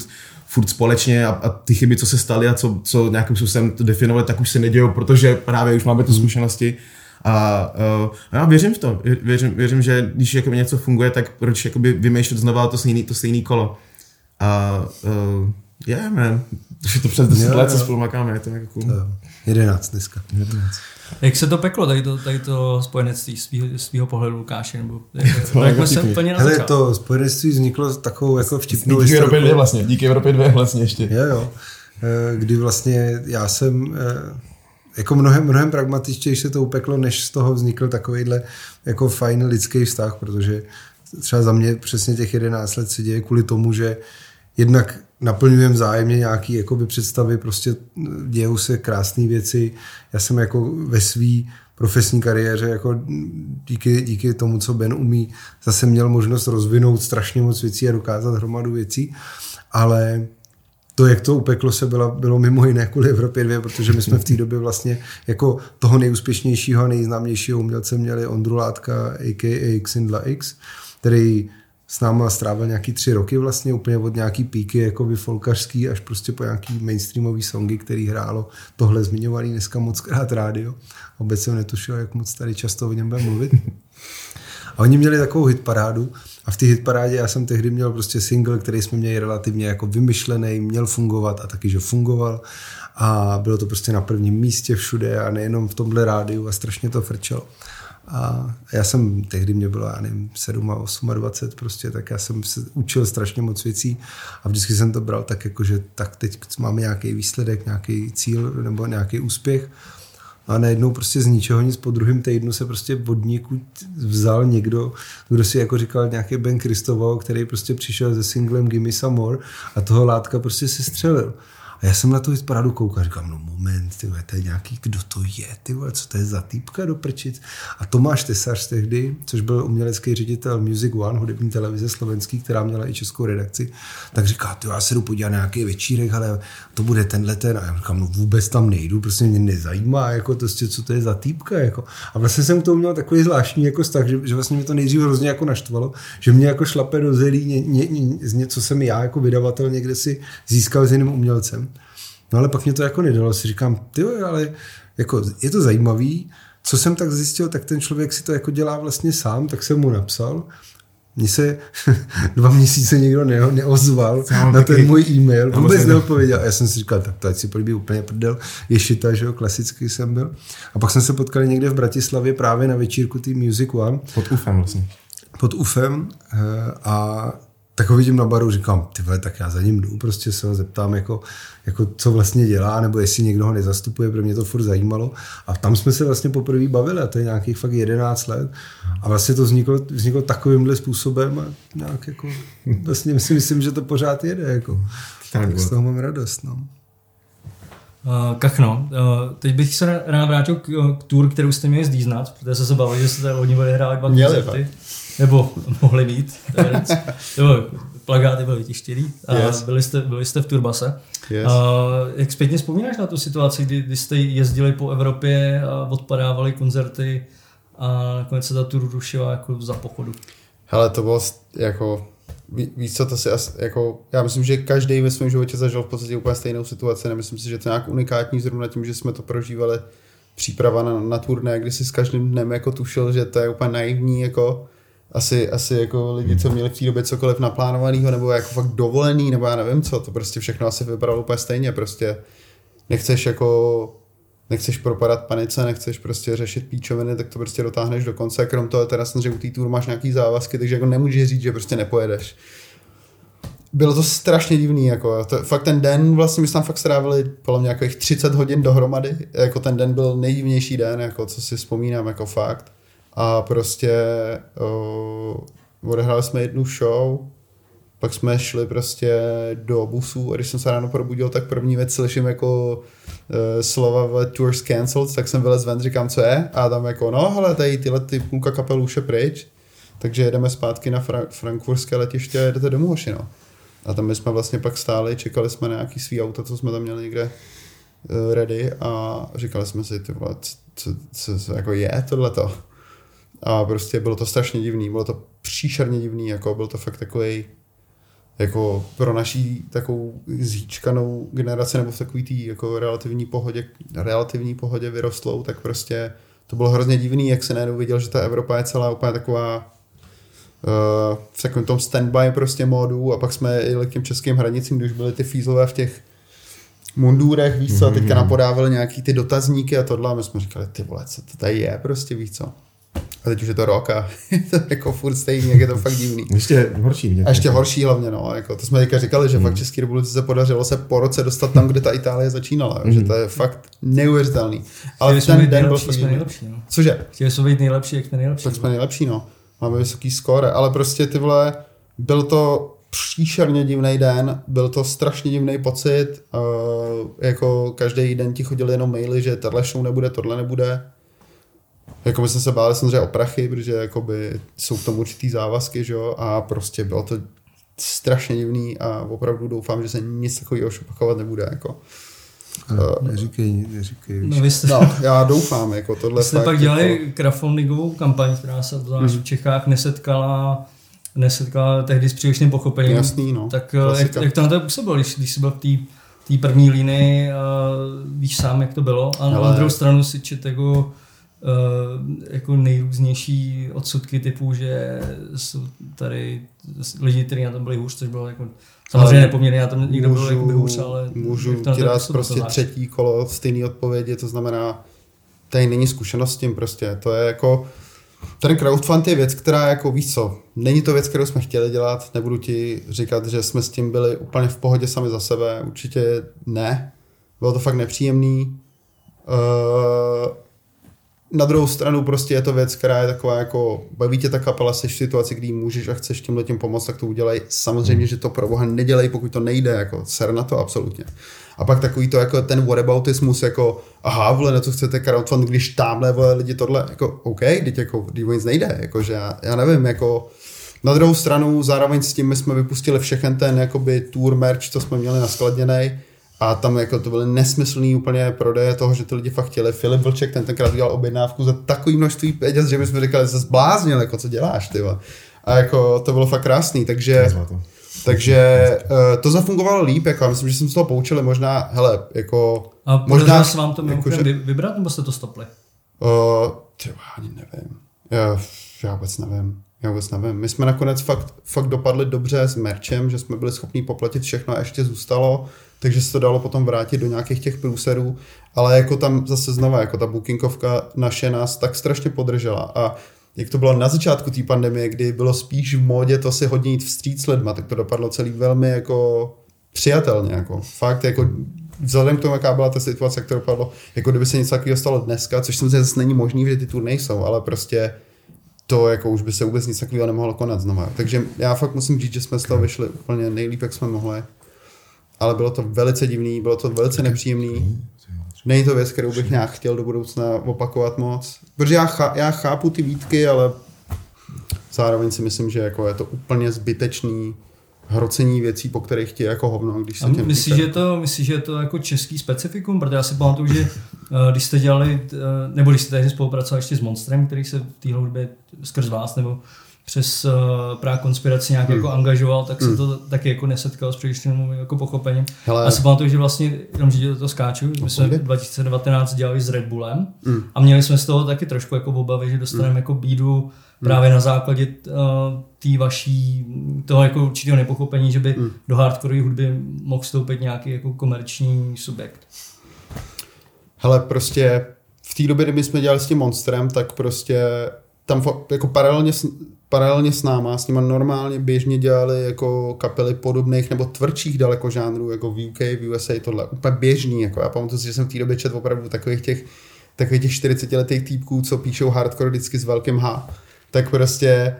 furt společně a, a ty chyby, co se staly a co, co nějakým způsobem to definovali, tak už se nedějou, protože právě už máme ty zkušenosti. A uh, já věřím v to, Vě- věřím, věřím že když jakoby něco funguje, tak proč jakoby vymýšlet znova to stejný, to stejný kolo. A uh, yeah, man, už je to přes 10 Jo, let, co spolu makáme, je to jako cool. Jo, 11 dneska. Jak se to peklo, tady to, tady to spojenectví svýho, svýho pohledu Lukáše? Nebo, jak, [laughs] To jak jako se úplně na Hele, to spojenectví vzniklo s takovou jako vtipnou Díky Evropě 2 historkou. vlastně, díky Evropě 2 vlastně ještě. Jo, jo. Eh, Kdy vlastně já jsem eh, jako mnohem, mnohem pragmatičtěji se to upeklo, než z toho vznikl takovýhle jako fajn lidský vztah, protože třeba za mě přesně těch 11 let se děje kvůli tomu, že jednak naplňujeme vzájemně nějaký jakoby představy, prostě dějou se krásné věci. Já jsem jako ve svý profesní kariéře jako díky, díky tomu, co Ben umí, zase měl možnost rozvinout strašně moc věcí a dokázat hromadu věcí, ale to, jak to upeklo se, bylo, bylo mimo jiné kvůli Evropě 2, protože my jsme v té [laughs] době vlastně jako toho nejúspěšnějšího a nejznámějšího umělce měli Ondru Látka, a.k.a. Xindla X, který s náma strávil nějaký tři roky vlastně, úplně od nějaký píky jakoby folkařský až prostě po nějaký mainstreamový songy, který hrálo tohle zmiňovaný dneska moc krát rádio. Vůbec jsem netušil, jak moc tady často o něm bude mluvit. A oni měli takovou hitparádu a v té hitparádě já jsem tehdy měl prostě single, který jsme měli relativně jako vymyšlený, měl fungovat a taky, že fungoval a bylo to prostě na prvním místě všude a nejenom v tomhle rádiu a strašně to frčelo. A já jsem, tehdy mě bylo, já nevím, 7 a 8 a 20 prostě, tak já jsem se učil strašně moc věcí a vždycky jsem to bral tak jako, že tak teď máme nějaký výsledek, nějaký cíl nebo nějaký úspěch a najednou prostě z ničeho nic po druhém týdnu se prostě od vzal někdo, kdo si jako říkal nějaký Ben Kristoval, který prostě přišel se singlem Gimme Some More a toho látka prostě se střelil. A já jsem na to paradu koukal říkám, no moment, ty vole, to je nějaký, kdo to je, ty vole, co to je za týpka do prčic. A Tomáš Tesař tehdy, což byl umělecký ředitel Music One, hudební televize slovenský, která měla i českou redakci, tak říká, ty já se jdu podívat na nějaký večírek, ale to bude tenhle ten. A já říkám, no vůbec tam nejdu, prostě mě nezajímá, jako to, co to je za týpka. Jako. A vlastně jsem tomu měl takový zvláštní jako vztah, že, že vlastně mě to nejdřív hrozně jako naštvalo, že mě jako šlape do zelí ně, ně, ně, něco jsem já jako vydavatel někde si získal s jiným umělcem. No ale pak mě to jako nedalo, si říkám, ty ale jako je to zajímavý, co jsem tak zjistil, tak ten člověk si to jako dělá vlastně sám, tak jsem mu napsal. Mně se [laughs] dva měsíce nikdo ne, neozval na ten můj e-mail, vůbec neodpověděl. A já jsem si říkal, tak to ať si políbí úplně prdel, je šita, že jo, klasický jsem byl. A pak jsme se potkali někde v Bratislavě právě na večírku té Music One. Pod UFem vlastně. Pod UFem eh, a tak ho vidím na baru, říkám, ty vole, tak já za ním jdu, prostě se ho zeptám, jako, jako, co vlastně dělá, nebo jestli někdo ho nezastupuje, pro mě to furt zajímalo. A tam jsme se vlastně poprvé bavili, a to je nějakých fakt 11 let. A vlastně to vzniklo, vzniklo takovýmhle způsobem a nějak jako, vlastně si myslím, že to pořád jede, jako. Tak z toho mám radost, no. Uh, kachno, uh, teď bych se rád vrátil k, k tour, kterou jste měli zdíznat, protože se se bavili, že jste hodně bude hrát dva koncerty. Nebo [laughs] mohli být. [laughs] nebo plagáty byly vytištěný. A yes. byli, jste, byli jste v Turbase. Yes. A jak zpětně vzpomínáš na tu situaci, kdy, kdy jste jezdili po Evropě a odpadávali koncerty a nakonec se ta tour rušila jako za pochodu? Hele, to bylo jako víc co, to si asi, jako, já myslím, že každý ve svém životě zažil v podstatě úplně stejnou situaci, nemyslím si, že to je nějak unikátní zrovna tím, že jsme to prožívali příprava na, na turné, kdy si s každým dnem jako tušil, že to je úplně naivní, jako asi, asi jako lidi, co měli v té době cokoliv naplánovaného, nebo jako fakt dovolený, nebo já nevím co, to prostě všechno asi vypadalo úplně stejně, prostě nechceš jako nechceš propadat panice, nechceš prostě řešit píčoviny, tak to prostě dotáhneš do konce. Krom toho teda že u té tour máš nějaký závazky, takže jako nemůžeš říct, že prostě nepojedeš. Bylo to strašně divný, jako to, fakt ten den, vlastně my jsme tam fakt strávili podle mě nějakých 30 hodin dohromady, jako ten den byl nejdivnější den, jako co si vzpomínám, jako fakt. A prostě uh, odehráli jsme jednu show, pak jsme šli prostě do busu a když jsem se ráno probudil, tak první věc slyším jako uh, slova v tours cancelled, tak jsem vylez ven, říkám, co je? A tam jako, no hele, tady tyhle ty půlka kapel už je pryč, takže jedeme zpátky na Fra- frankfurtské letiště a jedete domů, hoši, no. A tam my jsme vlastně pak stáli, čekali jsme na nějaký svý auto, co jsme tam měli někde uh, ready a říkali jsme si, ty vole, co, co, co jako je tohleto? A prostě bylo to strašně divný, bylo to příšerně divný, jako byl to fakt takový jako pro naší takovou zíčkanou generaci nebo v takový tý jako relativní pohodě, relativní pohodě vyrostlou, tak prostě to bylo hrozně divný, jak se najednou viděl, že ta Evropa je celá úplně taková uh, v takovém tom standby prostě módu a pak jsme jeli k těm českým hranicím, když byly ty fízlové v těch mundurech, víš co, a teďka mhm. napodávali nějaký ty dotazníky a tohle a my jsme říkali, ty vole, co to tady je, prostě víš co. A teď už je to rok a [laughs] je to jako furt stejný, jak je to fakt divný. Ještě horší. A ještě horší hlavně, no. Jako, to jsme teďka říkali, že hmm. fakt České republice se podařilo se po roce dostat tam, kde ta Itálie začínala. Hmm. Že to je fakt neuvěřitelný. Ale Chtěli ten den byl fakt nejlepší. No. Cože? Chtěli jsme být nejlepší, jak jsme nejlepší. Tak jsme nejlepší, no. Máme vysoký skóre, ale prostě ty vole, byl to příšerně divný den, byl to strašně divný pocit, uh, jako každý den ti chodili jenom maily, že tohle show nebude, tohle nebude, jako my jsme se báli samozřejmě o prachy, protože jakoby jsou k tomu určitý závazky, že jo, a prostě bylo to strašně divný a opravdu doufám, že se nic takového opakovat nebude, jako. No, neříkej, neříkej. No, vy jste, no, já doufám, jako tohle Vy jste pak dělali jako... crowdfundingovou kampaň, která se v Čechách nesetkala nesetkala tehdy s přílišným pochopením. Jasný, no. Tak eh, jak, jak, to na to působilo, když, když jsi byl v té první linii, uh, víš sám, jak to bylo, a Ale... na druhou stranu si čet jako jako nejrůznější odsudky typu, že jsou tady lidi, kteří na tom byli hůř, což bylo jako samozřejmě nepoměrně na tom někdo můžu, byl hůř, ale můžu ti dát prostě třetí kolo stejný odpovědi, to znamená, tady není zkušenost s tím prostě, to je jako Ten crowdfund je věc, která jako víš co, není to věc, kterou jsme chtěli dělat, nebudu ti říkat, že jsme s tím byli úplně v pohodě sami za sebe, určitě ne, bylo to fakt nepříjemný. Uh, na druhou stranu prostě je to věc, která je taková jako, baví tě ta kapela, jsi v situaci, kdy můžeš a chceš tímhle tím pomoct, tak to udělej. Samozřejmě, že to pro boha nedělej, pokud to nejde, jako ser na to absolutně. A pak takový to jako ten whataboutismus, jako aha, vole, na co chcete crowdfund, když tamhle vole lidi tohle, jako OK, teď jako, když nic nejde, jako že já, já nevím, jako na druhou stranu zároveň s tím my jsme vypustili všechen ten jakoby tour merch, co jsme měli naskladněný, a tam jako to byly nesmyslný úplně prodeje toho, že ty lidi fakt chtěli. Filip Vlček ten tenkrát udělal objednávku za takový množství peněz, že my jsme říkali, že se zbláznil, jako co děláš, ty A jako to bylo fakt krásný, takže... Takže uh, to zafungovalo líp, jako, myslím, že jsem z toho poučili možná, hele, jako... A možná se vám to jako, že, vybrat, nebo jste to stopli? Uh, ty, ani nevím. Já, já vůbec nevím. Já vůbec nevím. My jsme nakonec fakt, fakt dopadli dobře s merčem, že jsme byli schopni poplatit všechno a ještě zůstalo takže se to dalo potom vrátit do nějakých těch průserů, ale jako tam zase znova, jako ta bookingovka naše nás tak strašně podržela. A jak to bylo na začátku té pandemie, kdy bylo spíš v módě to si hodně jít vstříc lidma, tak to dopadlo celý velmi jako přijatelně, jako. Fakt jako vzhledem k tomu, jaká byla ta situace, jak to dopadlo, jako kdyby se něco takového stalo dneska, což samozřejmě zase není možný, že ty turné nejsou, ale prostě to jako už by se vůbec nic takového nemohlo konat znova. Takže já fakt musím říct, že jsme z toho vyšli úplně nejlíp, jak jsme mohli ale bylo to velice divný, bylo to velice nepříjemný. Není to věc, kterou bych nějak chtěl do budoucna opakovat moc. Protože já, chá, já chápu ty výtky, ale zároveň si myslím, že jako je to úplně zbytečný hrocení věcí, po kterých ti jako hovno, když se těm myslíš, že to, myslíš, že je to jako český specifikum? Protože já si pamatuju, že [laughs] eh, když jste dělali, eh, nebo když jste tady spolupracovali ještě s Monstrem, který se v té hudbě skrz vás, nebo přes uh, právě konspiraci nějak hmm. jako angažoval, tak se hmm. to taky jako nesetkal s přílišným jako pochopením. Hele. A si pamatuju, že vlastně, jenom že to skáču, my jsme v 2019 dělali s Red Bullem hmm. a měli jsme z toho taky trošku jako obavy, že dostaneme hmm. jako bídu hmm. právě na základě uh, té vaší, toho jako určitého nepochopení, že by hmm. do hardcore hudby mohl vstoupit nějaký jako komerční subjekt. Hele, prostě v té době, kdy jsme dělali s tím Monstrem, tak prostě tam jako paralelně s, paralelně s náma, s nimi normálně běžně dělali jako kapely podobných nebo tvrdších daleko žánrů, jako v UK, v USA, tohle úplně běžný, jako já pamatuju si, že jsem v té době četl opravdu takových těch, takových těch 40 letých týpků, co píšou hardcore vždycky s velkým H, tak prostě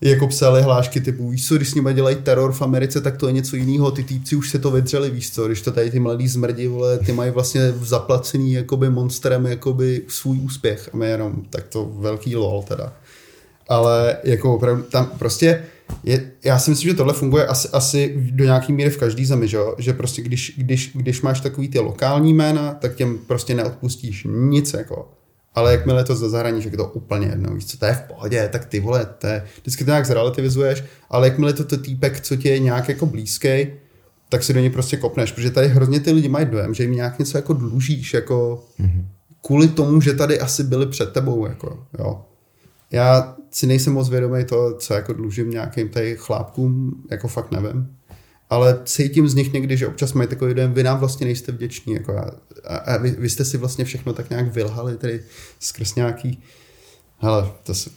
jako psali hlášky typu, víš co, když s nimi dělají teror v Americe, tak to je něco jiného, ty týpci už se to vydřeli, víš co, když to tady ty mladí zmrdi, vole, ty mají vlastně zaplacený jakoby monsterem jakoby svůj úspěch. A my jenom, tak to velký lol teda. Ale jako opravdu tam prostě je, já si myslím, že tohle funguje asi, asi do nějaký míry v každý zemi, že, že prostě když, když, když máš takový ty lokální jména, tak těm prostě neodpustíš nic jako ale jakmile to ze zahraničí, je to úplně jedno, víš co, to je v pohodě, tak ty vole, to je, vždycky to nějak zrelativizuješ, ale jakmile to, to týpek, co ti je nějak jako blízký, tak si do něj prostě kopneš, protože tady hrozně ty lidi mají dojem, že jim nějak něco jako dlužíš, jako mm-hmm. kvůli tomu, že tady asi byli před tebou, jako, jo. Já si nejsem moc vědomý to, co jako dlužím nějakým tady chlápkům, jako fakt nevím ale cítím z nich někdy, že občas mají takový dojem, vy nám vlastně nejste vděční, jako já, a, a vy, vy, jste si vlastně všechno tak nějak vylhali, tedy skrz nějaký, hele, to si,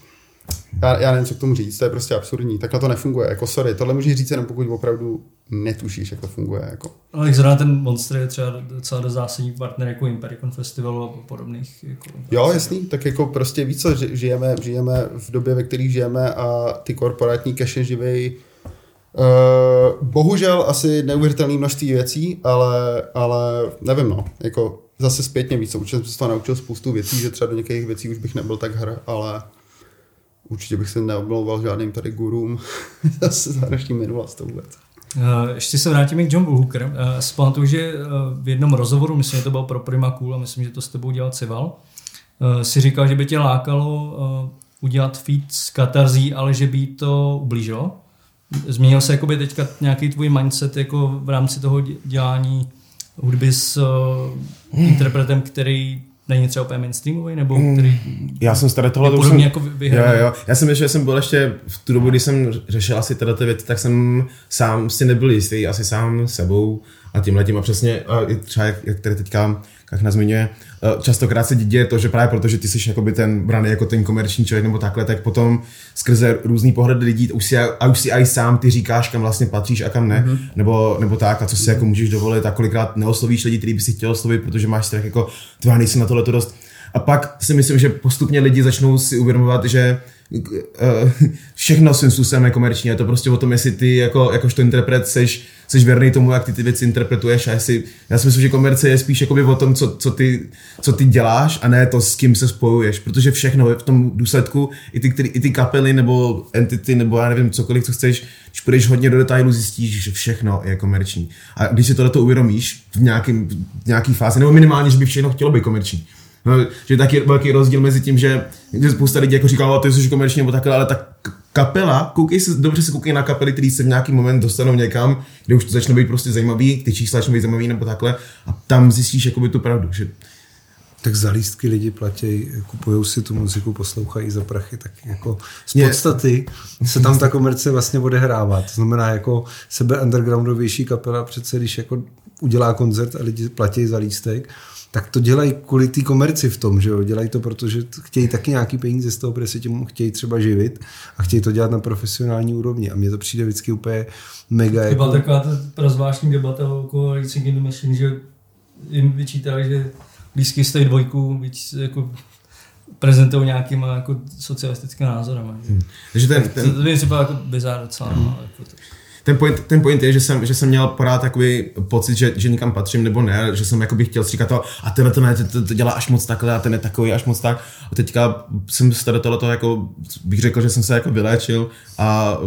já, já nevím, co k tomu říct, to je prostě absurdní, takhle to nefunguje, jako sorry, tohle můžeš říct jenom pokud opravdu netušíš, jak to funguje. Jako. Ale zrovna ten Monster je třeba docela do zásadní partner jako Impericon Festivalu a podobných. Jako, jo, jasný, tak jako prostě víc, co žijeme, žijeme v době, ve které žijeme a ty korporátní cache živej Uh, bohužel asi neuvěřitelné množství věcí, ale, ale nevím no, jako zase zpětně víc, určitě jsem se to naučil spoustu věcí, že třeba do některých věcí už bych nebyl tak hr, ale určitě bych se neoblouval žádným tady gurům [laughs] zase za naší minulost to vůbec. Uh, ještě se vrátíme k John Hooker. Uh, si pamatuju, že uh, v jednom rozhovoru, myslím, že to byl pro Prima Cool a myslím, že to s tebou dělal Cival, si říkal, že by tě lákalo udělat feed s katarzí, ale že by to ublížilo. Změnil se jakoby teďka nějaký tvůj mindset jako v rámci toho dělání hudby s uh, interpretem, který není třeba úplně mainstreamový, nebo hmm. který Já jsem tady tohle... Je jsem, jako vyhrál. jo, jo. Já jsem že jsem byl ještě v tu dobu, kdy jsem řešil asi tyhle ty věci, tak jsem sám si nebyl jistý, asi sám sebou a tím letím a přesně a třeba jak, jak tady teďka jak zmiňuje, eh, častokrát se děje to, že právě protože ty jsi jakoby ten braný jako ten komerční člověk nebo takhle, tak potom skrze různý pohled lidí už si, a už si i sám ty říkáš, kam vlastně patříš a kam ne, mm-hmm. nebo, nebo tak, a co si jako můžeš dovolit a kolikrát neoslovíš lidi, který by si chtěl oslovit, protože máš strach jako, tvá nejsi na tohle to dost. A pak si myslím, že postupně lidi začnou si uvědomovat, že uh, [laughs] všechno svým způsobem je komerční a to prostě o tom, jestli ty jako, jakožto interpret seš, seš věrný tomu, jak ty ty věci interpretuješ a jestli, já si myslím, že komerce je spíš jakoby o tom, co, co, ty, co ty děláš a ne to, s kým se spojuješ, protože všechno v tom důsledku, i ty, který, i ty kapely nebo entity nebo já nevím, cokoliv, co chceš, když půjdeš hodně do detailu, zjistíš, že všechno je komerční. A když si tohle uvědomíš v, nějakým, v nějaký fázi, nebo minimálně, že by všechno chtělo být komerční, No, že taky velký rozdíl mezi tím, že, že spousta lidí jako říkalo, ty jsi komerční nebo takhle, ale ta kapela, koukej se, dobře se koukej na kapely, které se v nějaký moment dostanou někam, kde už to začne být prostě zajímavý, ty čísla začnou být zajímavý nebo takhle a tam zjistíš jakoby tu pravdu, že tak za lístky lidi platí, kupují si tu muziku, poslouchají za prachy, tak jako z podstaty se tam ta komerce vlastně odehrává. To znamená jako sebe undergroundovější kapela přece, když jako udělá koncert a lidi platí za lístek, tak to dělají kvůli té komerci v tom, že jo? Dělají to, protože chtějí taky nějaký peníze z toho, protože se tím chtějí třeba živit a chtějí to dělat na profesionální úrovni. A mně to přijde vždycky úplně mega. Byla jako... taková ta zvláštní debata okolo Racing in the Machine, že jim vyčítali, že blízky stojí dvojku, víc jako prezentují nějakýma jako socialistickými názorama. Hmm. Takže ten, ten... To, to, to jako bizár docela. Hmm. No, jako to ten point, ten point je, že jsem, že jsem měl pořád takový pocit, že, že někam patřím nebo ne, že jsem jako bych chtěl říkat to, a tenhle to ne, to, to, dělá až moc takhle a ten je takový až moc tak. A teďka jsem z tohle jako, bych řekl, že jsem se jako vyléčil a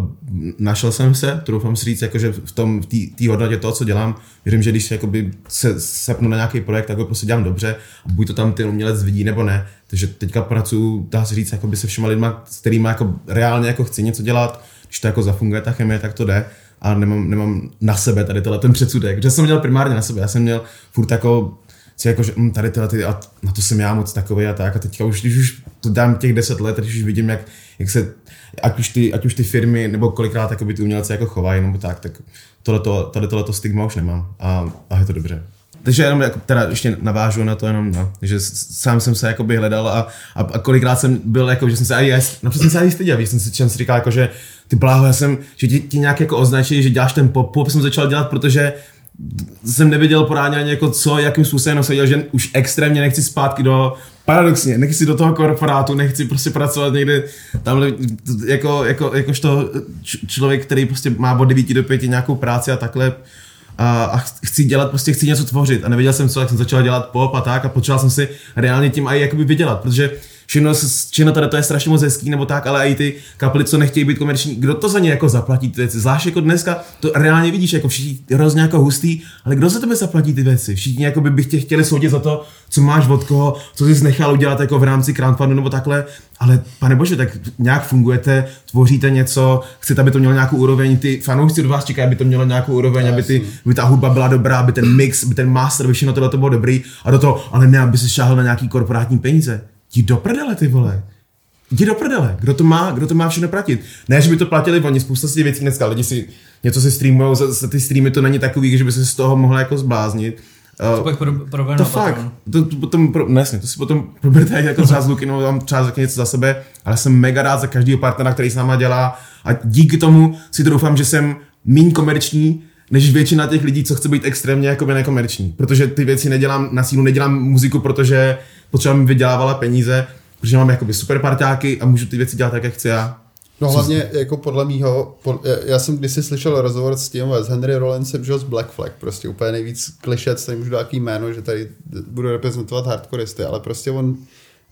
našel jsem se, troufám si říct, jako, že v tom, v té hodnotě toho, co dělám, věřím, že když jakoby se sepnu na nějaký projekt, tak ho prostě dělám dobře a buď to tam ten umělec vidí nebo ne. Takže teďka pracuji, dá se říct, jakoby se všema lidma, s kterými jako reálně jako chci něco dělat, když to jako zafunguje ta chemie, tak to jde a nemám, nemám na sebe tady tohle ten předsudek, že jsem měl primárně na sebe, já jsem měl furt jako si jako, že hm, tady tyhle ty, a na to jsem já moc takový a tak a teďka už, když už to dám těch deset let, když už vidím, jak, jak se, ať už, ty, ať už ty firmy, nebo kolikrát ty umělci jako chovají, nebo tak, tak tohleto, tady tohleto stigma už nemám a, a je to dobře. Takže jenom jako, teda ještě navážu na to jenom, no, že sám jsem se jakoby hledal a, a, a kolikrát jsem byl jako, že jsem se, a já, například jsem se aj styděl, jsem si, jsem si říkal jako, že ty bláho, já jsem, že ti, ti nějak jako označili, že děláš ten pop, pop jsem začal dělat, protože jsem neviděl pořádně ani jako co, jakým způsobem jsem viděl, že už extrémně nechci zpátky do, paradoxně, nechci do toho korporátu, nechci prostě pracovat někde tam jako, jako, jakožto člověk, který prostě má od 9 do 5 nějakou práci a takhle a, a chci dělat, prostě chci něco tvořit. A nevěděl jsem co, jak jsem začal dělat pop a tak a potřeboval jsem si reálně tím i jakoby vydělat, protože všechno, všechno tady to je strašně moc hezký nebo tak, ale i ty kapely, co nechtějí být komerční, kdo to za ně jako zaplatí ty věci? Zvlášť jako dneska to reálně vidíš, jako všichni hrozně jako hustý, ale kdo za tebe zaplatí ty věci? Všichni jako by, by tě chtěli soudit za to, co máš od koho, co jsi nechal udělat jako v rámci crowdfundu nebo takhle, ale pane bože, tak nějak fungujete, tvoříte něco, chcete, aby to mělo nějakou úroveň, ty fanoušci od vás čekají, aby to mělo nějakou úroveň, aby, ty, aby ta hudba byla dobrá, aby ten mix, aby ten master, aby všechno tohle to bylo dobrý a do toho, ale ne, aby se šáhl na nějaký korporátní peníze. Jdi do prdele, ty vole. Jdi do prdele. Kdo to má, kdo to má všechno platit? Ne, že by to platili oni, spousta si věcí dneska, lidi si něco si streamují, za, za ty streamy to není takový, že by se z toho mohla jako zbláznit. Uh, to pak pro, pro to fakt, to, to, potom, pro, ne, to si potom proberte jako třeba s Lukinou, tam třeba řekne něco za sebe, ale jsem mega rád za každého partnera, který s náma dělá a díky tomu si to doufám, že jsem méně komerční, než většina těch lidí, co chce být extrémně jako nekomerční. Protože ty věci nedělám na sílu, nedělám muziku, protože potřeba mi vydělávala peníze, protože mám jakoby super parťáky a můžu ty věci dělat tak, jak chci já. No hlavně jako podle mýho, pod, já jsem kdysi slyšel rozhovor s tím, s Henry Rollinsem, že z Black Flag, prostě úplně nejvíc klišet, tady můžu dát jméno, že tady budu reprezentovat hardcoreisty, ale prostě on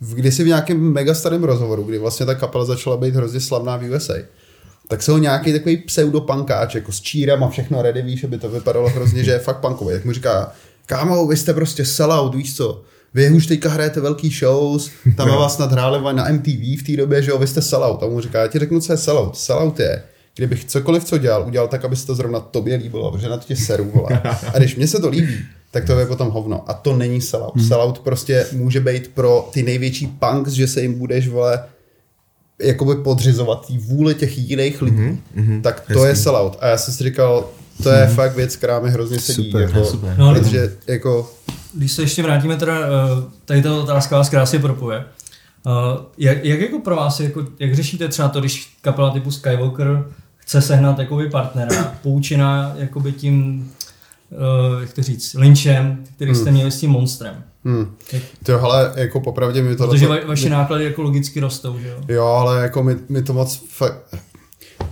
v, kdysi v nějakém mega starém rozhovoru, kdy vlastně ta kapela začala být hrozně slavná v USA, tak se ho nějaký takový pseudopankáč, jako s čírem a všechno ready, víš, aby to vypadalo hrozně, že je fakt punkový. Jak mu říká, kámo, vy jste prostě sellout, víš co, vy už teďka hrajete velký shows, tam no. vás snad hráli na MTV v té době, že jo, vy jste sellout. A mu říká, já ti řeknu, co je sellout. Sellout je, kdybych cokoliv, co dělal, udělal tak, aby se to zrovna tobě líbilo, protože na to tě seru, vole. A když mě se to líbí, tak to je potom hovno. A to není sellout. Hmm. Sellout prostě může být pro ty největší punks, že se jim budeš, vole, jakoby podřizovat tý vůli těch jiných lidí, mm-hmm, tak to hezký. je sellout. A já jsem si říkal, to je mm-hmm. fakt věc, která mi hrozně sedí. Super, jako, super. No, protože jako když se ještě vrátíme teda, eh, tady ta otázka vás krásně propuje. Uh, jak, jak, jako pro vás, jako, jak řešíte třeba to, když kapela typu Skywalker chce sehnat jakoby partnera, [clears throat] poučená jakoby tím, uh, jak to říct, Lynchem, který jste Hmm. měli s tím monstrem. Hmm. To ale jako popravdě mi to... Protože va, vaše náklady jako logicky rostou, že jo? Jo, ale jako mi, mi to moc fakt...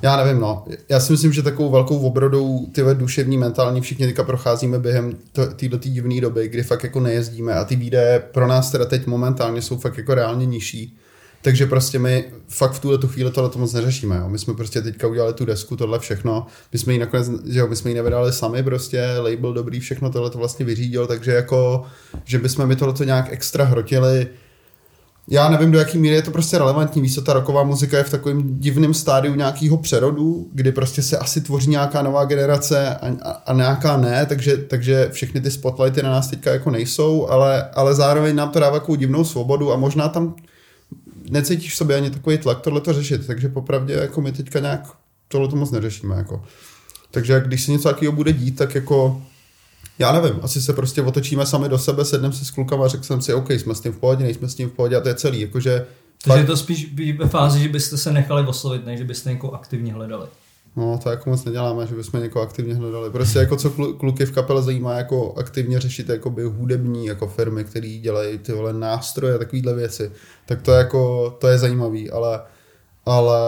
Já nevím, no. Já si myslím, že takovou velkou obrodou ty duševní, mentální všichni teďka procházíme během této divné doby, kdy fakt jako nejezdíme a ty výdaje pro nás teda teď momentálně jsou fakt jako reálně nižší. Takže prostě my fakt v tuhle tu chvíli tohle to moc neřešíme. Jo. My jsme prostě teďka udělali tu desku, tohle všechno. My jsme ji nakonec, že jo, my jsme ji nevydali sami prostě, label dobrý, všechno tohle to vlastně vyřídil, takže jako, že bychom mi tohle nějak extra hrotili, já nevím, do jaký míry je to prostě relevantní. Víš ta roková muzika je v takovém divném stádiu nějakého přerodu, kdy prostě se asi tvoří nějaká nová generace a, a, a nějaká ne, takže, takže všechny ty spotlighty na nás teďka jako nejsou, ale, ale zároveň nám to dává takovou divnou svobodu a možná tam necítíš v sobě ani takový tlak tohle to řešit, takže popravdě jako my teďka nějak tohle to moc neřešíme. Jako. Takže když se něco takového bude dít, tak jako já nevím, asi se prostě otočíme sami do sebe, sedneme si s klukama a řekl jsem si, OK, jsme s tím v pohodě, nejsme s tím v pohodě a to je celý. Jakože, Takže je fakt, to spíš ve fázi, že byste se nechali oslovit, než že byste někoho aktivně hledali. no, to jako moc neděláme, že bychom někoho aktivně hledali. Prostě jako co klu- kluky v kapele zajímá, jako aktivně řešit jakoby hudební jako firmy, které dělají ty vole nástroje a takovéhle věci, tak to je jako, to je zajímavý, ale, ale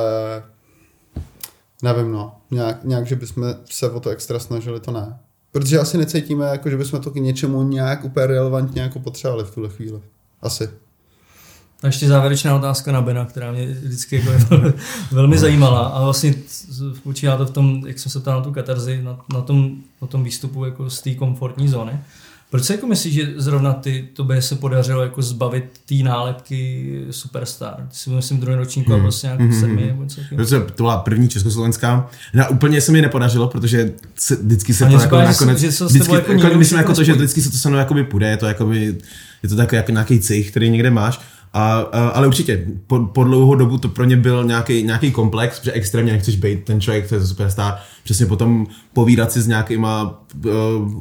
nevím no, nějak, nějak, že bychom se o to extra snažili, to ne. Protože asi necítíme, jako, že bychom to k něčemu nějak úplně relevantně jako potřebovali v tuhle chvíli. Asi. A ještě závěrečná otázka na Bena, která mě vždycky jako [laughs] velmi zajímala a vlastně spočívá to v tom, jak jsem se ptal na tu katarzi, na, na, tom, na tom výstupu jako z té komfortní zóny. Proč si jako myslíš, že zrovna ty, tobě se podařilo jako zbavit té nálepky Superstar? Ty jsi myslím druhý ročník hmm. a prostě nějak Mhm, sedmi nebo něco takového. To byla první československá. No, úplně se mi nepodařilo, protože se, vždycky se A to jako nakonec... že se vždycky, jako jako, myslím jako to, že vždycky se to se mnou jakoby půjde, je to jakoby, je to takový, jako nějaký cejch, který někde máš. A, ale určitě, po, po dlouhou dobu to pro ně byl nějaký, nějaký komplex, protože extrémně nechceš být ten člověk, to je superstar. Přesně potom povídat si s nějakýma uh,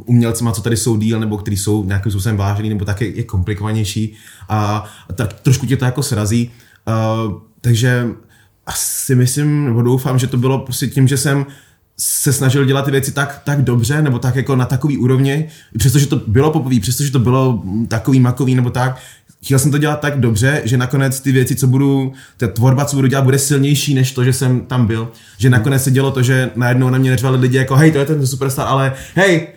umělcima, co tady jsou díl, nebo který jsou nějakým způsobem vážený, nebo tak je, je komplikovanější. A, a tak trošku tě to jako srazí. Uh, takže asi myslím, nebo doufám, že to bylo prostě tím, že jsem se snažil dělat ty věci tak, tak dobře, nebo tak jako na takový úrovni, přestože to bylo poprvé, přestože to bylo takový makový nebo tak, chtěl jsem to dělat tak dobře, že nakonec ty věci, co budu, ta tvorba, co budu dělat, bude silnější než to, že jsem tam byl. Že nakonec se dělo to, že najednou na mě neřvali lidi jako hej, to je ten superstar, ale hej,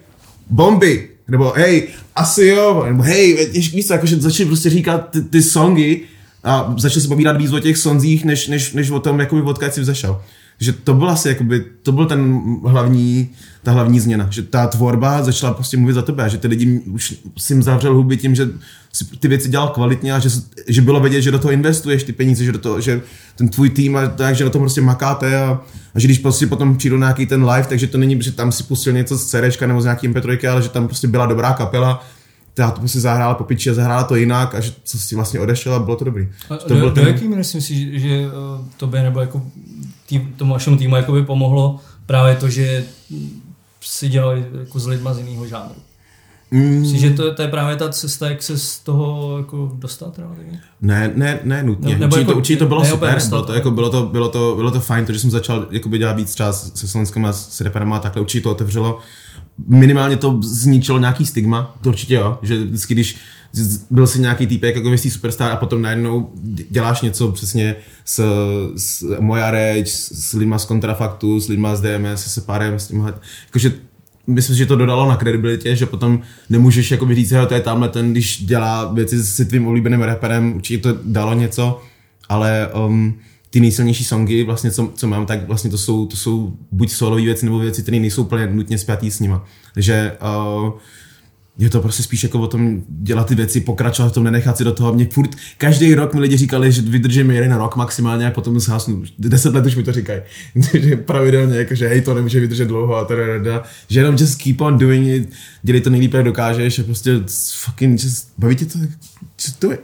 bomby, nebo hej, asi jo, nebo hej, víš, víš co, jakože začali prostě říkat ty, ty songy a začal se povídat víc o těch sonzích, než, než, než o tom, jakoby odkud jsi vzešel. Že to byl asi, jakoby, to byl ten hlavní, ta hlavní změna, že ta tvorba začala prostě mluvit za tebe, a že ty lidi už si jim zavřel huby tím, že si ty věci dělal kvalitně a že, že bylo vidět, že do toho investuješ ty peníze, že do toho, že ten tvůj tým a tak, že na tom prostě makáte a, a že když prostě potom přijdu na nějaký ten live, takže to není, že tam si pustil něco z CDčka nebo z nějaký MP3, ale že tam prostě byla dobrá kapela, která to prostě zahrála po piči a zahrála to jinak a že co si vlastně odešel a bylo to dobrý. A to do, byl do jaký míry si myslíš, že, že uh, tobě nebo jako tým, tomu vašemu týmu jakoby pomohlo právě to, že si dělali jako s lidma z jiného žánru? Mm, Myslíš, že to, to je právě ta cesta, jak se z toho jako dostat relativně? Ne, ne, ne nutně. Ne- Ne, nebo určitě, jako- to, určitě to bylo ne super, bylo to, jako, bylo, to, bylo, to, bylo to fajn, to, že jsem začal jakoby dělat víc třeba se Slovenskem a s reperama a takhle, určitě to otevřelo. Minimálně to zničilo nějaký stigma, to určitě jo, že vždycky, když byl si nějaký týpek jako jistý superstar a potom najednou děláš něco přesně s, s Moja Reč, s, lidma z Kontrafaktu, s lidma z DMS, se Separem, s tímhle, jakože myslím, že to dodalo na kredibilitě, že potom nemůžeš jakoby říct, že to je tamhle ten, když dělá věci s tvým oblíbeným reperem, určitě to dalo něco, ale um, ty nejsilnější songy, vlastně, co, co mám, tak vlastně to jsou, to jsou buď solové věci, nebo věci, které nejsou úplně nutně spjatý s nima. Takže uh, je to prostě spíš jako o tom dělat ty věci, pokračovat v tom, nenechat si do toho. Mě furt, každý rok mi lidi říkali, že vydržím jeden rok maximálně a potom zhasnu. Deset let už mi to říkají. [laughs] že pravidelně, jako, že hej, to nemůže vydržet dlouho a teda, že jenom just keep on doing it, dělej to nejlíp, jak dokážeš a prostě fucking just, baví tě to, just do it.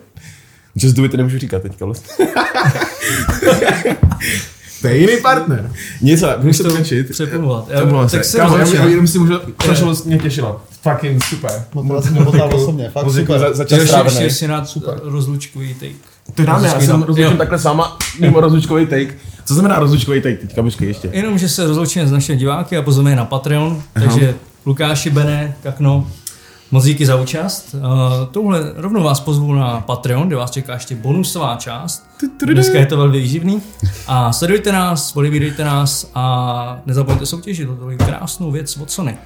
Just do it, to nemůžu říkat teďka vlastně. to je jiný partner. Něco, se to končit. Přepomovat. To bylo tak se. Kámo, já, rozhodně- já, jenom si můžu, strašně moc mě těšilo. Fucking super. Moc mě poznal osobně, fakt Muziku super. za, za si na rozlučkový take. To dáme, já jsem rozlučen Jo. takhle s váma mimo rozlučkový take. Co znamená rozlučkový take teďka, počkej ještě. Jenom, že se rozloučíme s našimi diváky a pozveme je na Patreon. Takže Lukáši, Bene, Kakno, moc díky za účast. Uh, touhle rovnou vás pozvu na Patreon, kde vás čeká ještě bonusová část. Dneska je to velmi výživný. A sledujte nás, odebírejte nás a nezapomeňte soutěžit o tohle krásnou věc od Sony.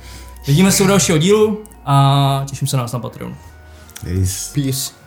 Vidíme se u dalšího dílu a těším se na nás na Patreon. Yes. Peace.